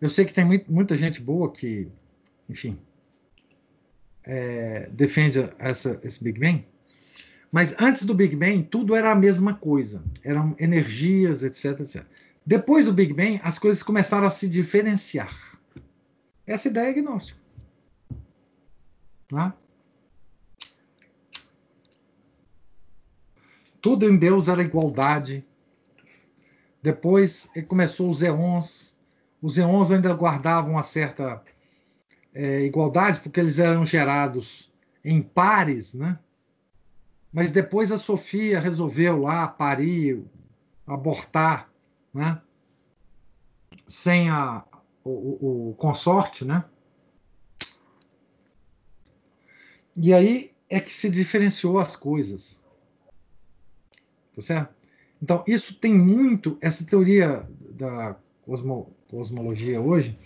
Eu sei que tem muito, muita gente boa que, enfim, é, defende essa, esse Big Bang. Mas antes do Big Bang, tudo era a mesma coisa. Eram energias, etc, etc. Depois do Big Bang, as coisas começaram a se diferenciar. Essa ideia é gnóstica. Tá? Tudo em Deus era igualdade, depois começou os éons. Os éons ainda guardavam uma certa é, igualdade, porque eles eram gerados em pares, né? Mas depois a Sofia resolveu lá parir, abortar, né? Sem a, o, o, consorte, né? E aí é que se diferenciou as coisas. Tá certo? Então, isso tem muito, essa teoria da cosmo, cosmologia hoje,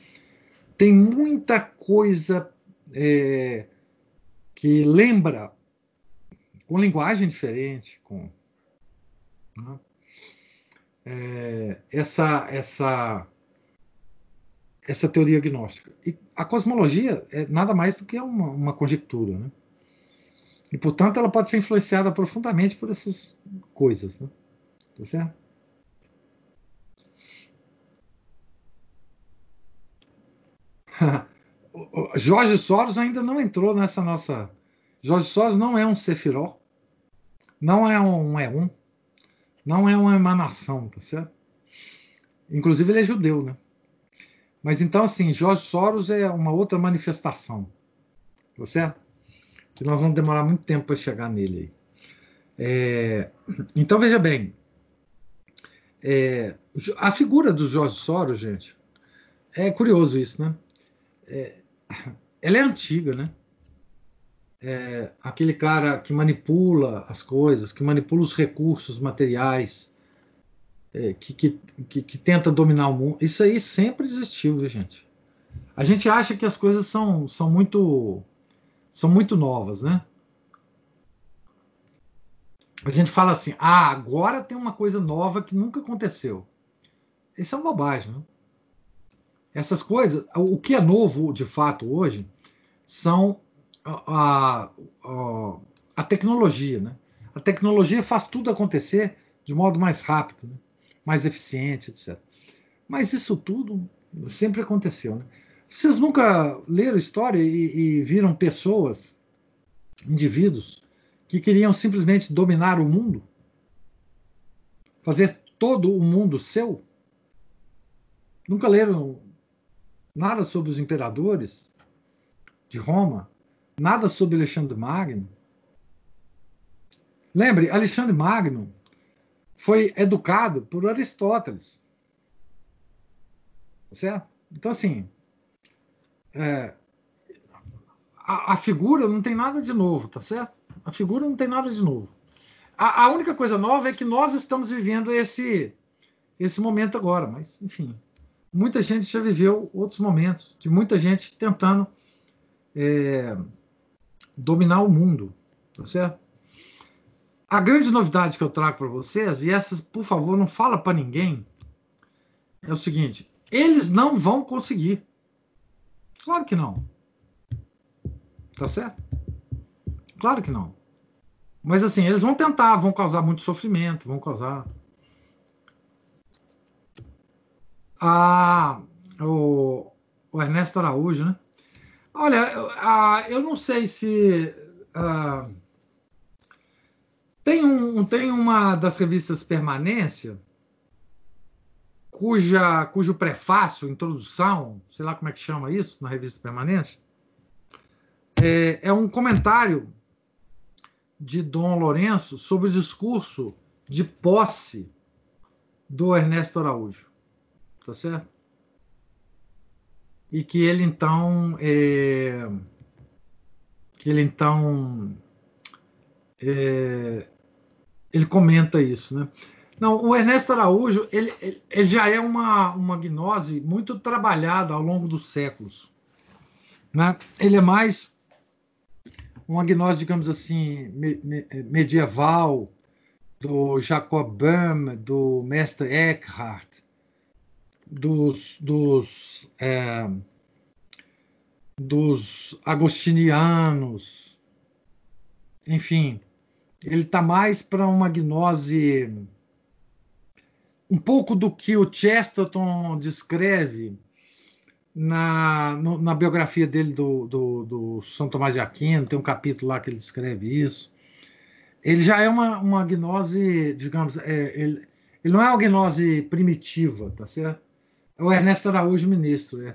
tem muita coisa é, que lembra, com linguagem diferente, com né? é, essa, essa, essa teoria gnóstica. E a cosmologia é nada mais do que uma, uma conjectura, né? E, portanto, ela pode ser influenciada profundamente por essas coisas, né? Tá certo? Jorge Soros ainda não entrou nessa nossa. Jorge Soros não é um Sefiró, não é um é um, não é uma emanação, tá certo? Inclusive ele é judeu, né? Mas então, assim, Jorge Soros é uma outra manifestação, tá certo? Que nós vamos demorar muito tempo para chegar nele. É... Então, veja bem, é, a figura do Jorge Soros, gente, é curioso isso, né? É, ela é antiga, né? É, aquele cara que manipula as coisas, que manipula os recursos materiais, é, que, que, que, que, tenta dominar o mundo. Isso aí sempre existiu, viu, gente? A gente acha que as coisas são, são muito são muito novas, né? a gente fala assim: ah, agora tem uma coisa nova que nunca aconteceu. Isso é uma bobagem. Né? Essas coisas, o que é novo de fato hoje são a, a, a tecnologia. Né? A tecnologia faz tudo acontecer de modo mais rápido, né? mais eficiente, etc. Mas isso tudo sempre aconteceu. Né? Vocês nunca leram história e, e viram pessoas, indivíduos, que queriam simplesmente dominar o mundo, fazer todo o mundo seu. Nunca leram nada sobre os imperadores de Roma, nada sobre Alexandre Magno. Lembre, Alexandre Magno foi educado por Aristóteles. Tá certo? Então, assim, é, a, a, figura não tem nada de novo, tá certo? A figura não tem nada de novo. A, a única coisa nova é que nós estamos vivendo esse, esse momento agora, mas, enfim, muita gente já viveu outros momentos, de muita gente tentando é, dominar o mundo, tá certo? A grande novidade que eu trago para vocês, e essas, por favor, não fala para ninguém, é o seguinte: eles não vão conseguir. Claro que não. Tá certo? Claro que não. Mas assim, eles vão tentar, vão causar muito sofrimento, vão causar. Ah, o, o Ernesto Araújo, né? Olha, ah, eu não sei se. Ah, tem, um, tem uma das revistas Permanência, cuja, cujo prefácio, introdução, sei lá como é que chama isso na revista Permanência, é, é um comentário de Dom Lourenço sobre o discurso de posse do Ernesto Araújo. Tá certo? E que ele então. É, que ele então. É, ele comenta isso, né? Não, o Ernesto Araújo ele, ele já é uma, uma gnose muito trabalhada ao longo dos séculos. Né? Ele é mais uma gnose, digamos assim, me, me, medieval, do Jacob Böhm, do mestre Eckhart, dos, dos, é, dos agostinianos, enfim, ele está mais para uma gnose um pouco do que o Chesterton descreve na, no, na biografia dele do, do, do, São Tomás de Aquino, tem um capítulo lá que ele descreve isso. Ele já é uma, uma gnose, digamos, é, ele, ele não é uma gnose primitiva, tá certo? É o Ernesto Araújo, ministro. É.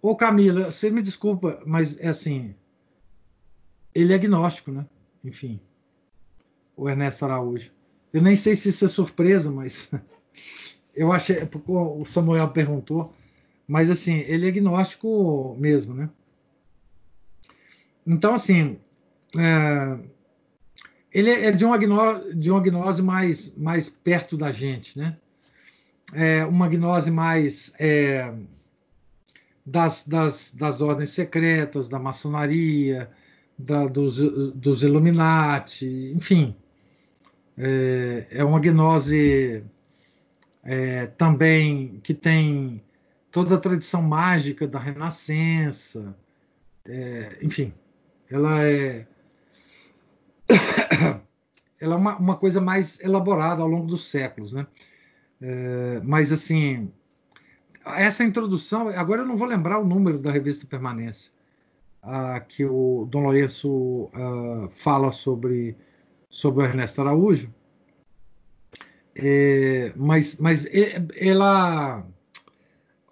Ô Camila, você me desculpa, mas é assim, ele é agnóstico, né? Enfim, o Ernesto Araújo. Eu nem sei se isso é surpresa, mas eu achei, porque o Samuel perguntou, mas assim, ele é agnóstico mesmo, né? Então, assim, é, ele é de uma, gnose, de uma gnose mais, mais perto da gente, né? É uma gnose mais é, das, das, das ordens secretas, da maçonaria, da, dos, dos Illuminati, enfim. É, é uma gnose é, também que tem toda a tradição mágica da Renascença, é, enfim, ela é ela é uma, uma, coisa mais elaborada ao longo dos séculos, né? É, mas assim, essa introdução, agora eu não vou lembrar o número da revista Permanência, a, que o Dom Lourenço a, fala sobre sobre o Ernesto Araújo, é, mas, mas ela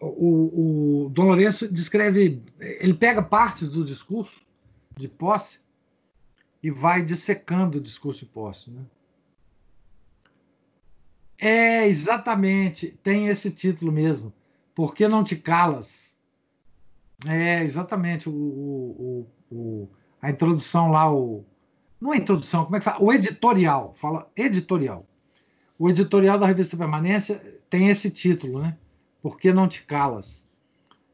o, o Dom Lourenço descreve, ele pega partes do discurso de posse e vai dissecando o discurso de posse. Né? É, exatamente, tem esse título mesmo. Por que não te calas? É, exatamente, o, o, o, a introdução lá, o, não é introdução, como é que fala? O editorial, fala editorial. O editorial da revista Permanência tem esse título, né? Por que não te calas?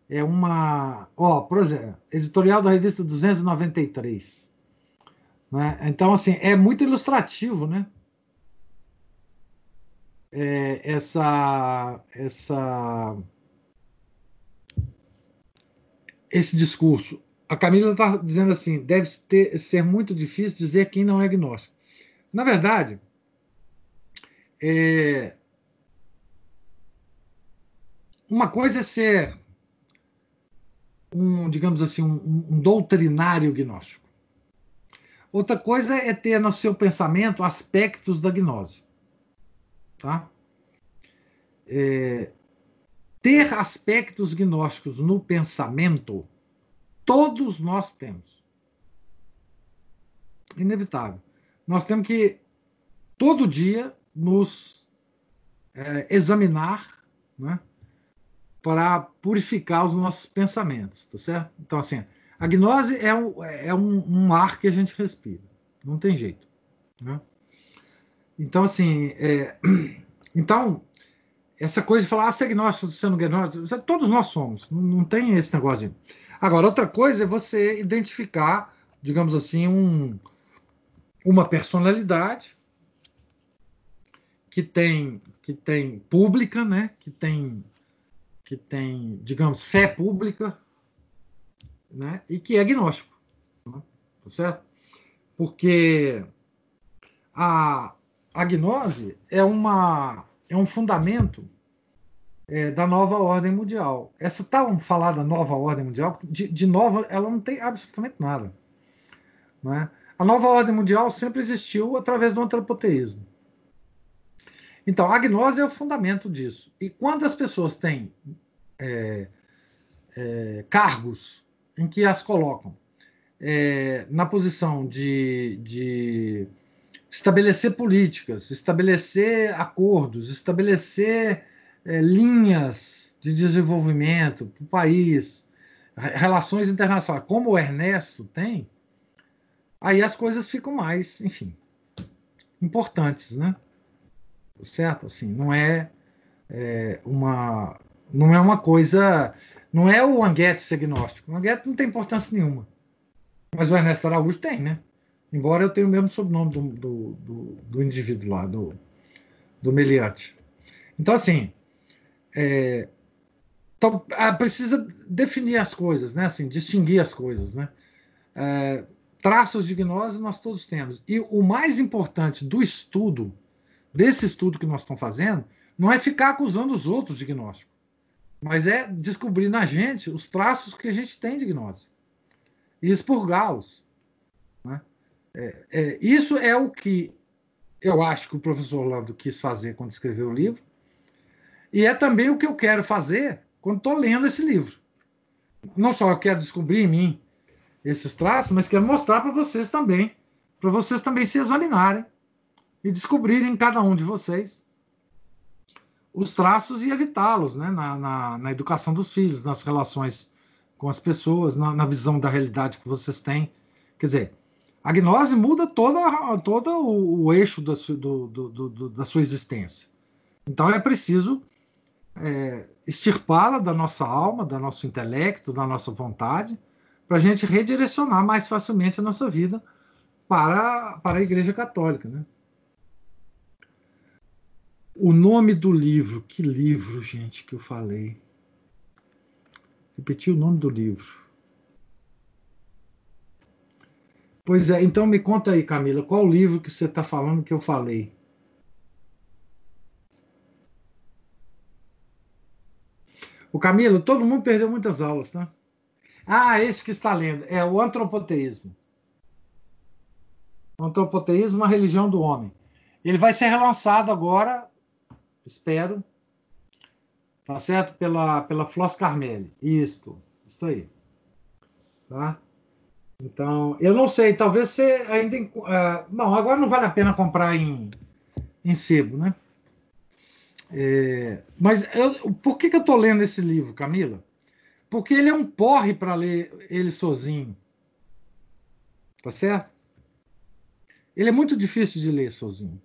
É uma. Ó, por exemplo, editorial da revista 293. Né? Então, assim, é muito ilustrativo, né? É, essa, essa, esse discurso. A Camila está dizendo assim: deve ter, ser muito difícil dizer quem não é agnóstico. Na verdade, é, uma coisa é ser um, digamos assim, um, um doutrinário gnóstico. Outra coisa é ter no seu pensamento aspectos da gnose. Tá? É, ter aspectos gnósticos no pensamento, todos nós temos. Inevitável. Nós temos que, todo dia, nos é, examinar né, para purificar os nossos pensamentos, tá certo? Então, assim, a gnose é um, é um, um ar que a gente respira, não tem jeito. Né? Então, assim, é, então, essa coisa de falar, ah, você é agnóstico, você não é agnóstico, todos nós somos, não, tem esse negócio de. Agora, outra coisa é você identificar, digamos assim, um, uma personalidade que tem, que tem pública, né? que, tem, que tem, digamos, fé pública, né? e que é agnóstico. Né? Tá certo? Porque a, a gnose é, uma, é um fundamento é, da nova ordem mundial. Essa tal falada nova ordem mundial, de, de, nova, ela não tem absolutamente nada. Não é? A nova ordem mundial sempre existiu através do antropoteísmo. Então, a gnose é o fundamento disso. E quando as pessoas têm é, é, cargos em que as colocam é, na posição de, de estabelecer políticas, estabelecer acordos, estabelecer é, linhas de desenvolvimento para o país, relações internacionais, como o Ernesto tem, aí as coisas ficam mais, enfim, importantes, né? Certo? Assim, não é, é uma não é uma coisa, não é o Anguete agnóstico. O Anguete não tem importância nenhuma. Mas o Ernesto Araújo tem, né? Embora eu tenha o mesmo sobrenome do, do, do, do indivíduo lá, do, do Meliante. Então, assim, é, então, ah, precisa definir as coisas, né? Assim, distinguir as coisas, né? É, traços de gnose nós todos temos. E o mais importante do estudo, desse estudo que nós estamos fazendo, não é ficar acusando os outros de gnóstico, mas é descobrir na gente os traços que a gente tem de gnose e expurgá-los. É, é, isso é o que eu acho que o professor Orlando quis fazer quando escreveu o livro, e é também o que eu quero fazer quando estou lendo esse livro. Não só eu quero descobrir em mim esses traços, mas quero mostrar para vocês também, para vocês também se examinarem e descobrirem em cada um de vocês os traços e evitá-los né? na, na, na, educação dos filhos, nas relações com as pessoas, na, na visão da realidade que vocês têm. Quer dizer, a gnose muda toda, todo o, eixo do, do, do, da sua existência. Então é preciso é, extirpá-la da nossa alma, do nosso intelecto, da nossa vontade, para a gente redirecionar mais facilmente a nossa vida para, para a Igreja Católica. Né? O nome do livro, que livro, gente, que eu falei? Repeti o nome do livro. Pois é, então me conta aí, Camila, qual o livro que você está falando que eu falei? O Camilo, todo mundo perdeu muitas aulas, tá? Ah, esse que está lendo é o antropoteísmo. O antropoteísmo, a religião do homem. Ele vai ser relançado agora, espero, tá certo? Pela, pela Flos Carmelli. Isto, isso aí. Tá? Então, eu não sei, talvez você ainda. Uh, não, agora não vale a pena comprar em, em sebo, né? É, mas eu, por que, que eu estou lendo esse livro, Camila? Porque ele é um porre para ler ele sozinho. Tá certo? Ele é muito difícil de ler sozinho.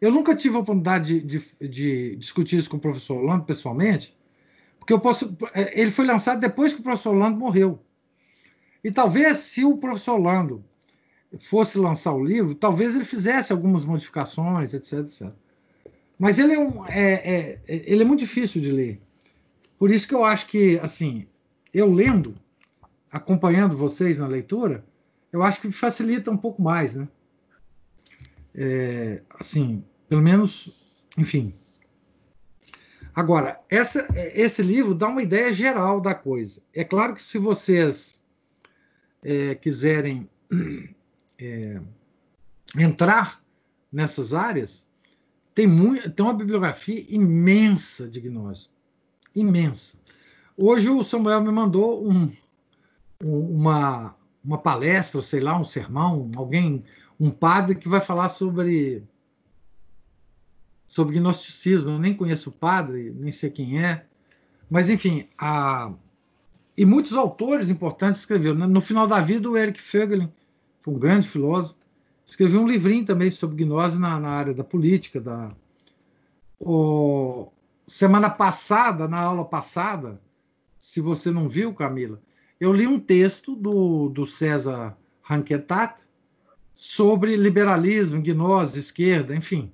Eu nunca tive a oportunidade de, de, de discutir isso com o professor Orlando pessoalmente, porque eu posso. É, ele foi lançado depois que o professor Orlando morreu. E talvez, se o professor Orlando fosse lançar o livro, talvez ele fizesse algumas modificações, etc, etc. Mas ele é, um, é, é, ele é muito difícil de ler. Por isso que eu acho que, assim, eu lendo, acompanhando vocês na leitura, eu acho que facilita um pouco mais, né? É, assim, pelo menos, enfim. Agora, essa, esse livro dá uma ideia geral da coisa. É claro que se vocês é, quiserem é, entrar nessas áreas, tem, muito, tem uma bibliografia imensa de gnose. imensa. Hoje o Samuel me mandou um, uma, uma palestra, sei lá, um sermão, alguém, um padre que vai falar sobre sobre gnosticismo. Eu nem conheço o padre, nem sei quem é, mas enfim, a e muitos autores importantes escreveram. No final da vida, o Eric Fögelin, foi um grande filósofo, escreveu um livrinho também sobre gnose na, na área da política. Da... O... Semana passada, na aula passada, se você não viu, Camila, eu li um texto do, do César Ranquetat sobre liberalismo, gnose, esquerda, enfim.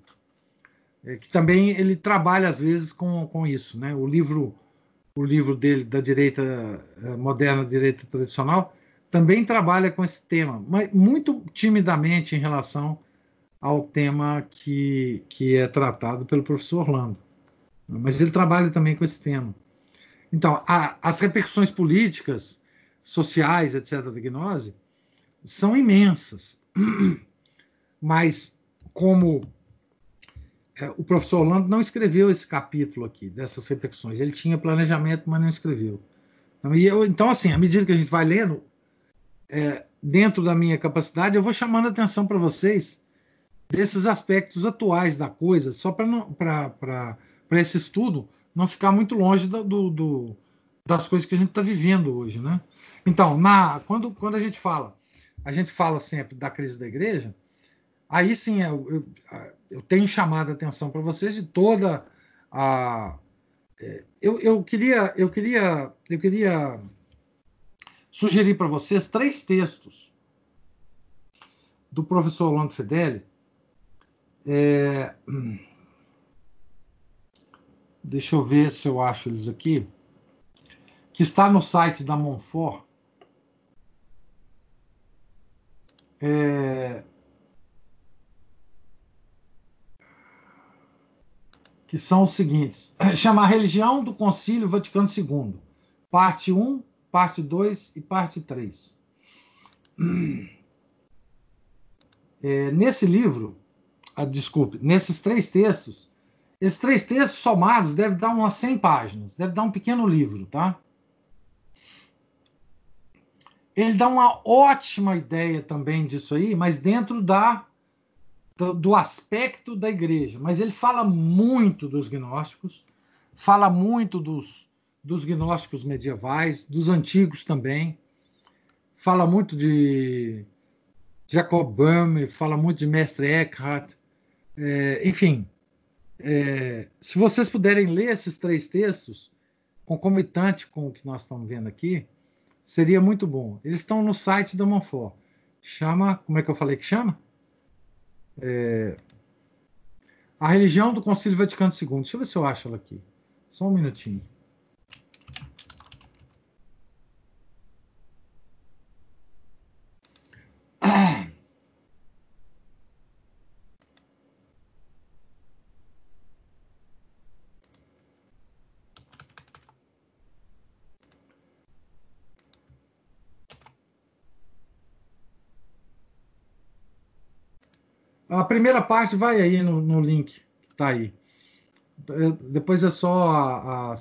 É, que também ele trabalha, às vezes, com, com isso. Né? O livro o livro dele da direita eh, moderna, direita tradicional, também trabalha com esse tema, mas muito timidamente em relação ao tema que, que é tratado pelo professor Orlando. Mas ele trabalha também com esse tema. Então, a, as repercussões políticas, sociais, etc., da gnose, são imensas. Mas, como o professor Orlando não escreveu esse capítulo aqui, dessas repercussões. Ele tinha planejamento, mas não escreveu. Então, eu, então assim, à medida que a gente vai lendo, é, dentro da minha capacidade, eu vou chamando a atenção para vocês desses aspectos atuais da coisa, só para esse estudo não ficar muito longe do, do, do das coisas que a gente está vivendo hoje. Né? Então, na, quando, quando a gente fala, a gente fala sempre da crise da igreja, aí sim eu, eu, eu tenho chamado a atenção para vocês de toda a. É, eu, eu queria, eu queria, eu queria sugerir para vocês três textos do professor Orlando Fedeli. É, deixa eu ver se eu acho eles aqui. Que está no site da Monfort. É, que são os seguintes: chama a religião do Concílio Vaticano II, parte 1, parte 2 e parte 3. É, nesse livro, ah, desculpe, nesses três textos, esses três textos somados devem dar umas 100 páginas, deve dar um pequeno livro, tá? Ele dá uma ótima ideia também disso aí, mas dentro da do, aspecto da igreja, mas ele fala muito dos gnósticos, fala muito dos, dos gnósticos medievais, dos antigos também, fala muito de Jacob Böhme, fala muito de Mestre Eckhart, é, enfim. É, se vocês puderem ler esses três textos, concomitante com o que nós estamos vendo aqui, seria muito bom. Eles estão no site da Monfort. Chama, como é que eu falei que chama? É, a religião do Concílio Vaticano II. Deixa eu ver se eu acho ela aqui. Só um minutinho. A primeira parte vai aí no, no link está aí. É, depois é só a, a,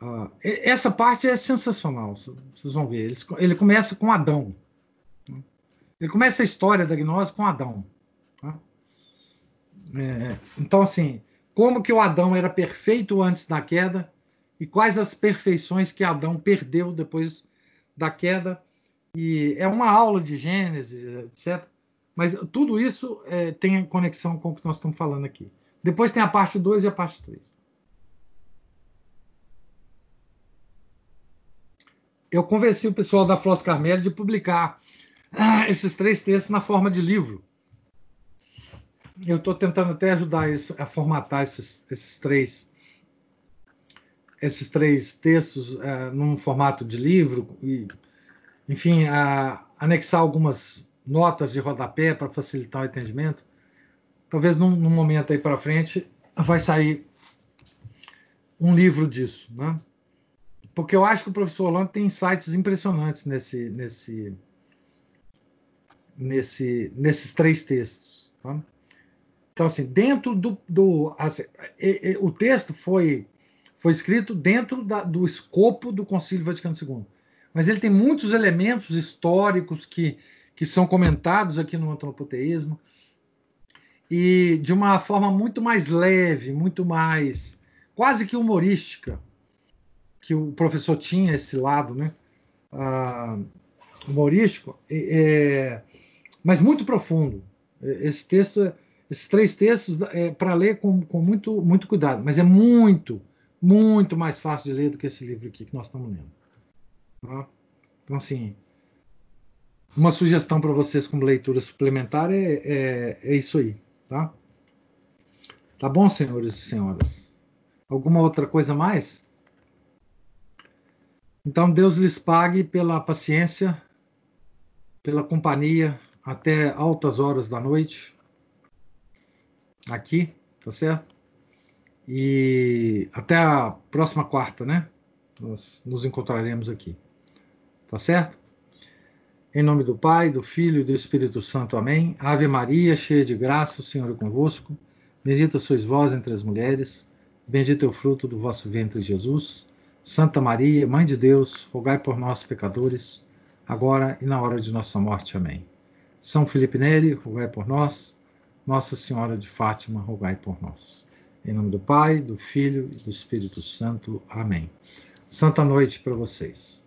a, Essa parte é sensacional, vocês vão ver. Ele, ele começa com Adão. Ele começa a história da gnose com Adão. Tá? É, então, assim, como que o Adão era perfeito antes da queda e quais as perfeições que Adão perdeu depois da queda. E é uma aula de Gênesis, etc. Mas tudo isso é, tem conexão com o que nós estamos falando aqui. Depois tem a parte 2 e a parte 3. Eu convenci o pessoal da Flos Carmelo de publicar ah, esses três textos na forma de livro. Eu estou tentando até ajudar eles a formatar esses, esses três esses três textos uh, num formato de livro e, enfim, uh, anexar algumas notas de rodapé para facilitar o entendimento. Talvez num, num momento aí para frente vai sair um livro disso, né? Porque eu acho que o professor Orlando tem insights impressionantes nesse, nesse, nesse, nesses três textos. Tá? Então, assim, dentro do. do assim, e, e, o texto foi, foi escrito dentro da, do escopo do Concílio Vaticano II. Mas ele tem muitos elementos históricos que, que são comentados aqui no antropoteísmo e de uma forma muito mais leve, muito mais quase que humorística, que o professor tinha esse lado, né? Ah, humorístico, é, mas muito profundo. Esse texto, esses três textos é para ler com, com muito, muito cuidado, mas é muito, muito mais fácil de ler do que esse livro aqui que nós estamos lendo. Tá? Então, assim, uma sugestão para vocês como leitura suplementar é, é, é isso aí, tá? Tá bom, senhores e senhoras? Alguma outra coisa mais? Então, Deus lhes pague pela paciência, pela companhia até altas horas da noite, aqui, tá certo? E até a próxima quarta, né? Nós nos encontraremos aqui, tá certo? Em nome do Pai, do Filho e do Espírito Santo. Amém. Ave Maria, cheia de graça, o Senhor é convosco. Bendita sois vós entre as mulheres. Bendito é o fruto do vosso ventre, Jesus. Santa Maria, Mãe de Deus, rogai por nós, pecadores, agora e na hora de nossa morte. Amém. São Felipe Neri, rogai por nós. Nossa Senhora de Fátima, rogai por nós. Em nome do Pai, do Filho e do Espírito Santo. Amém. Santa noite para vocês.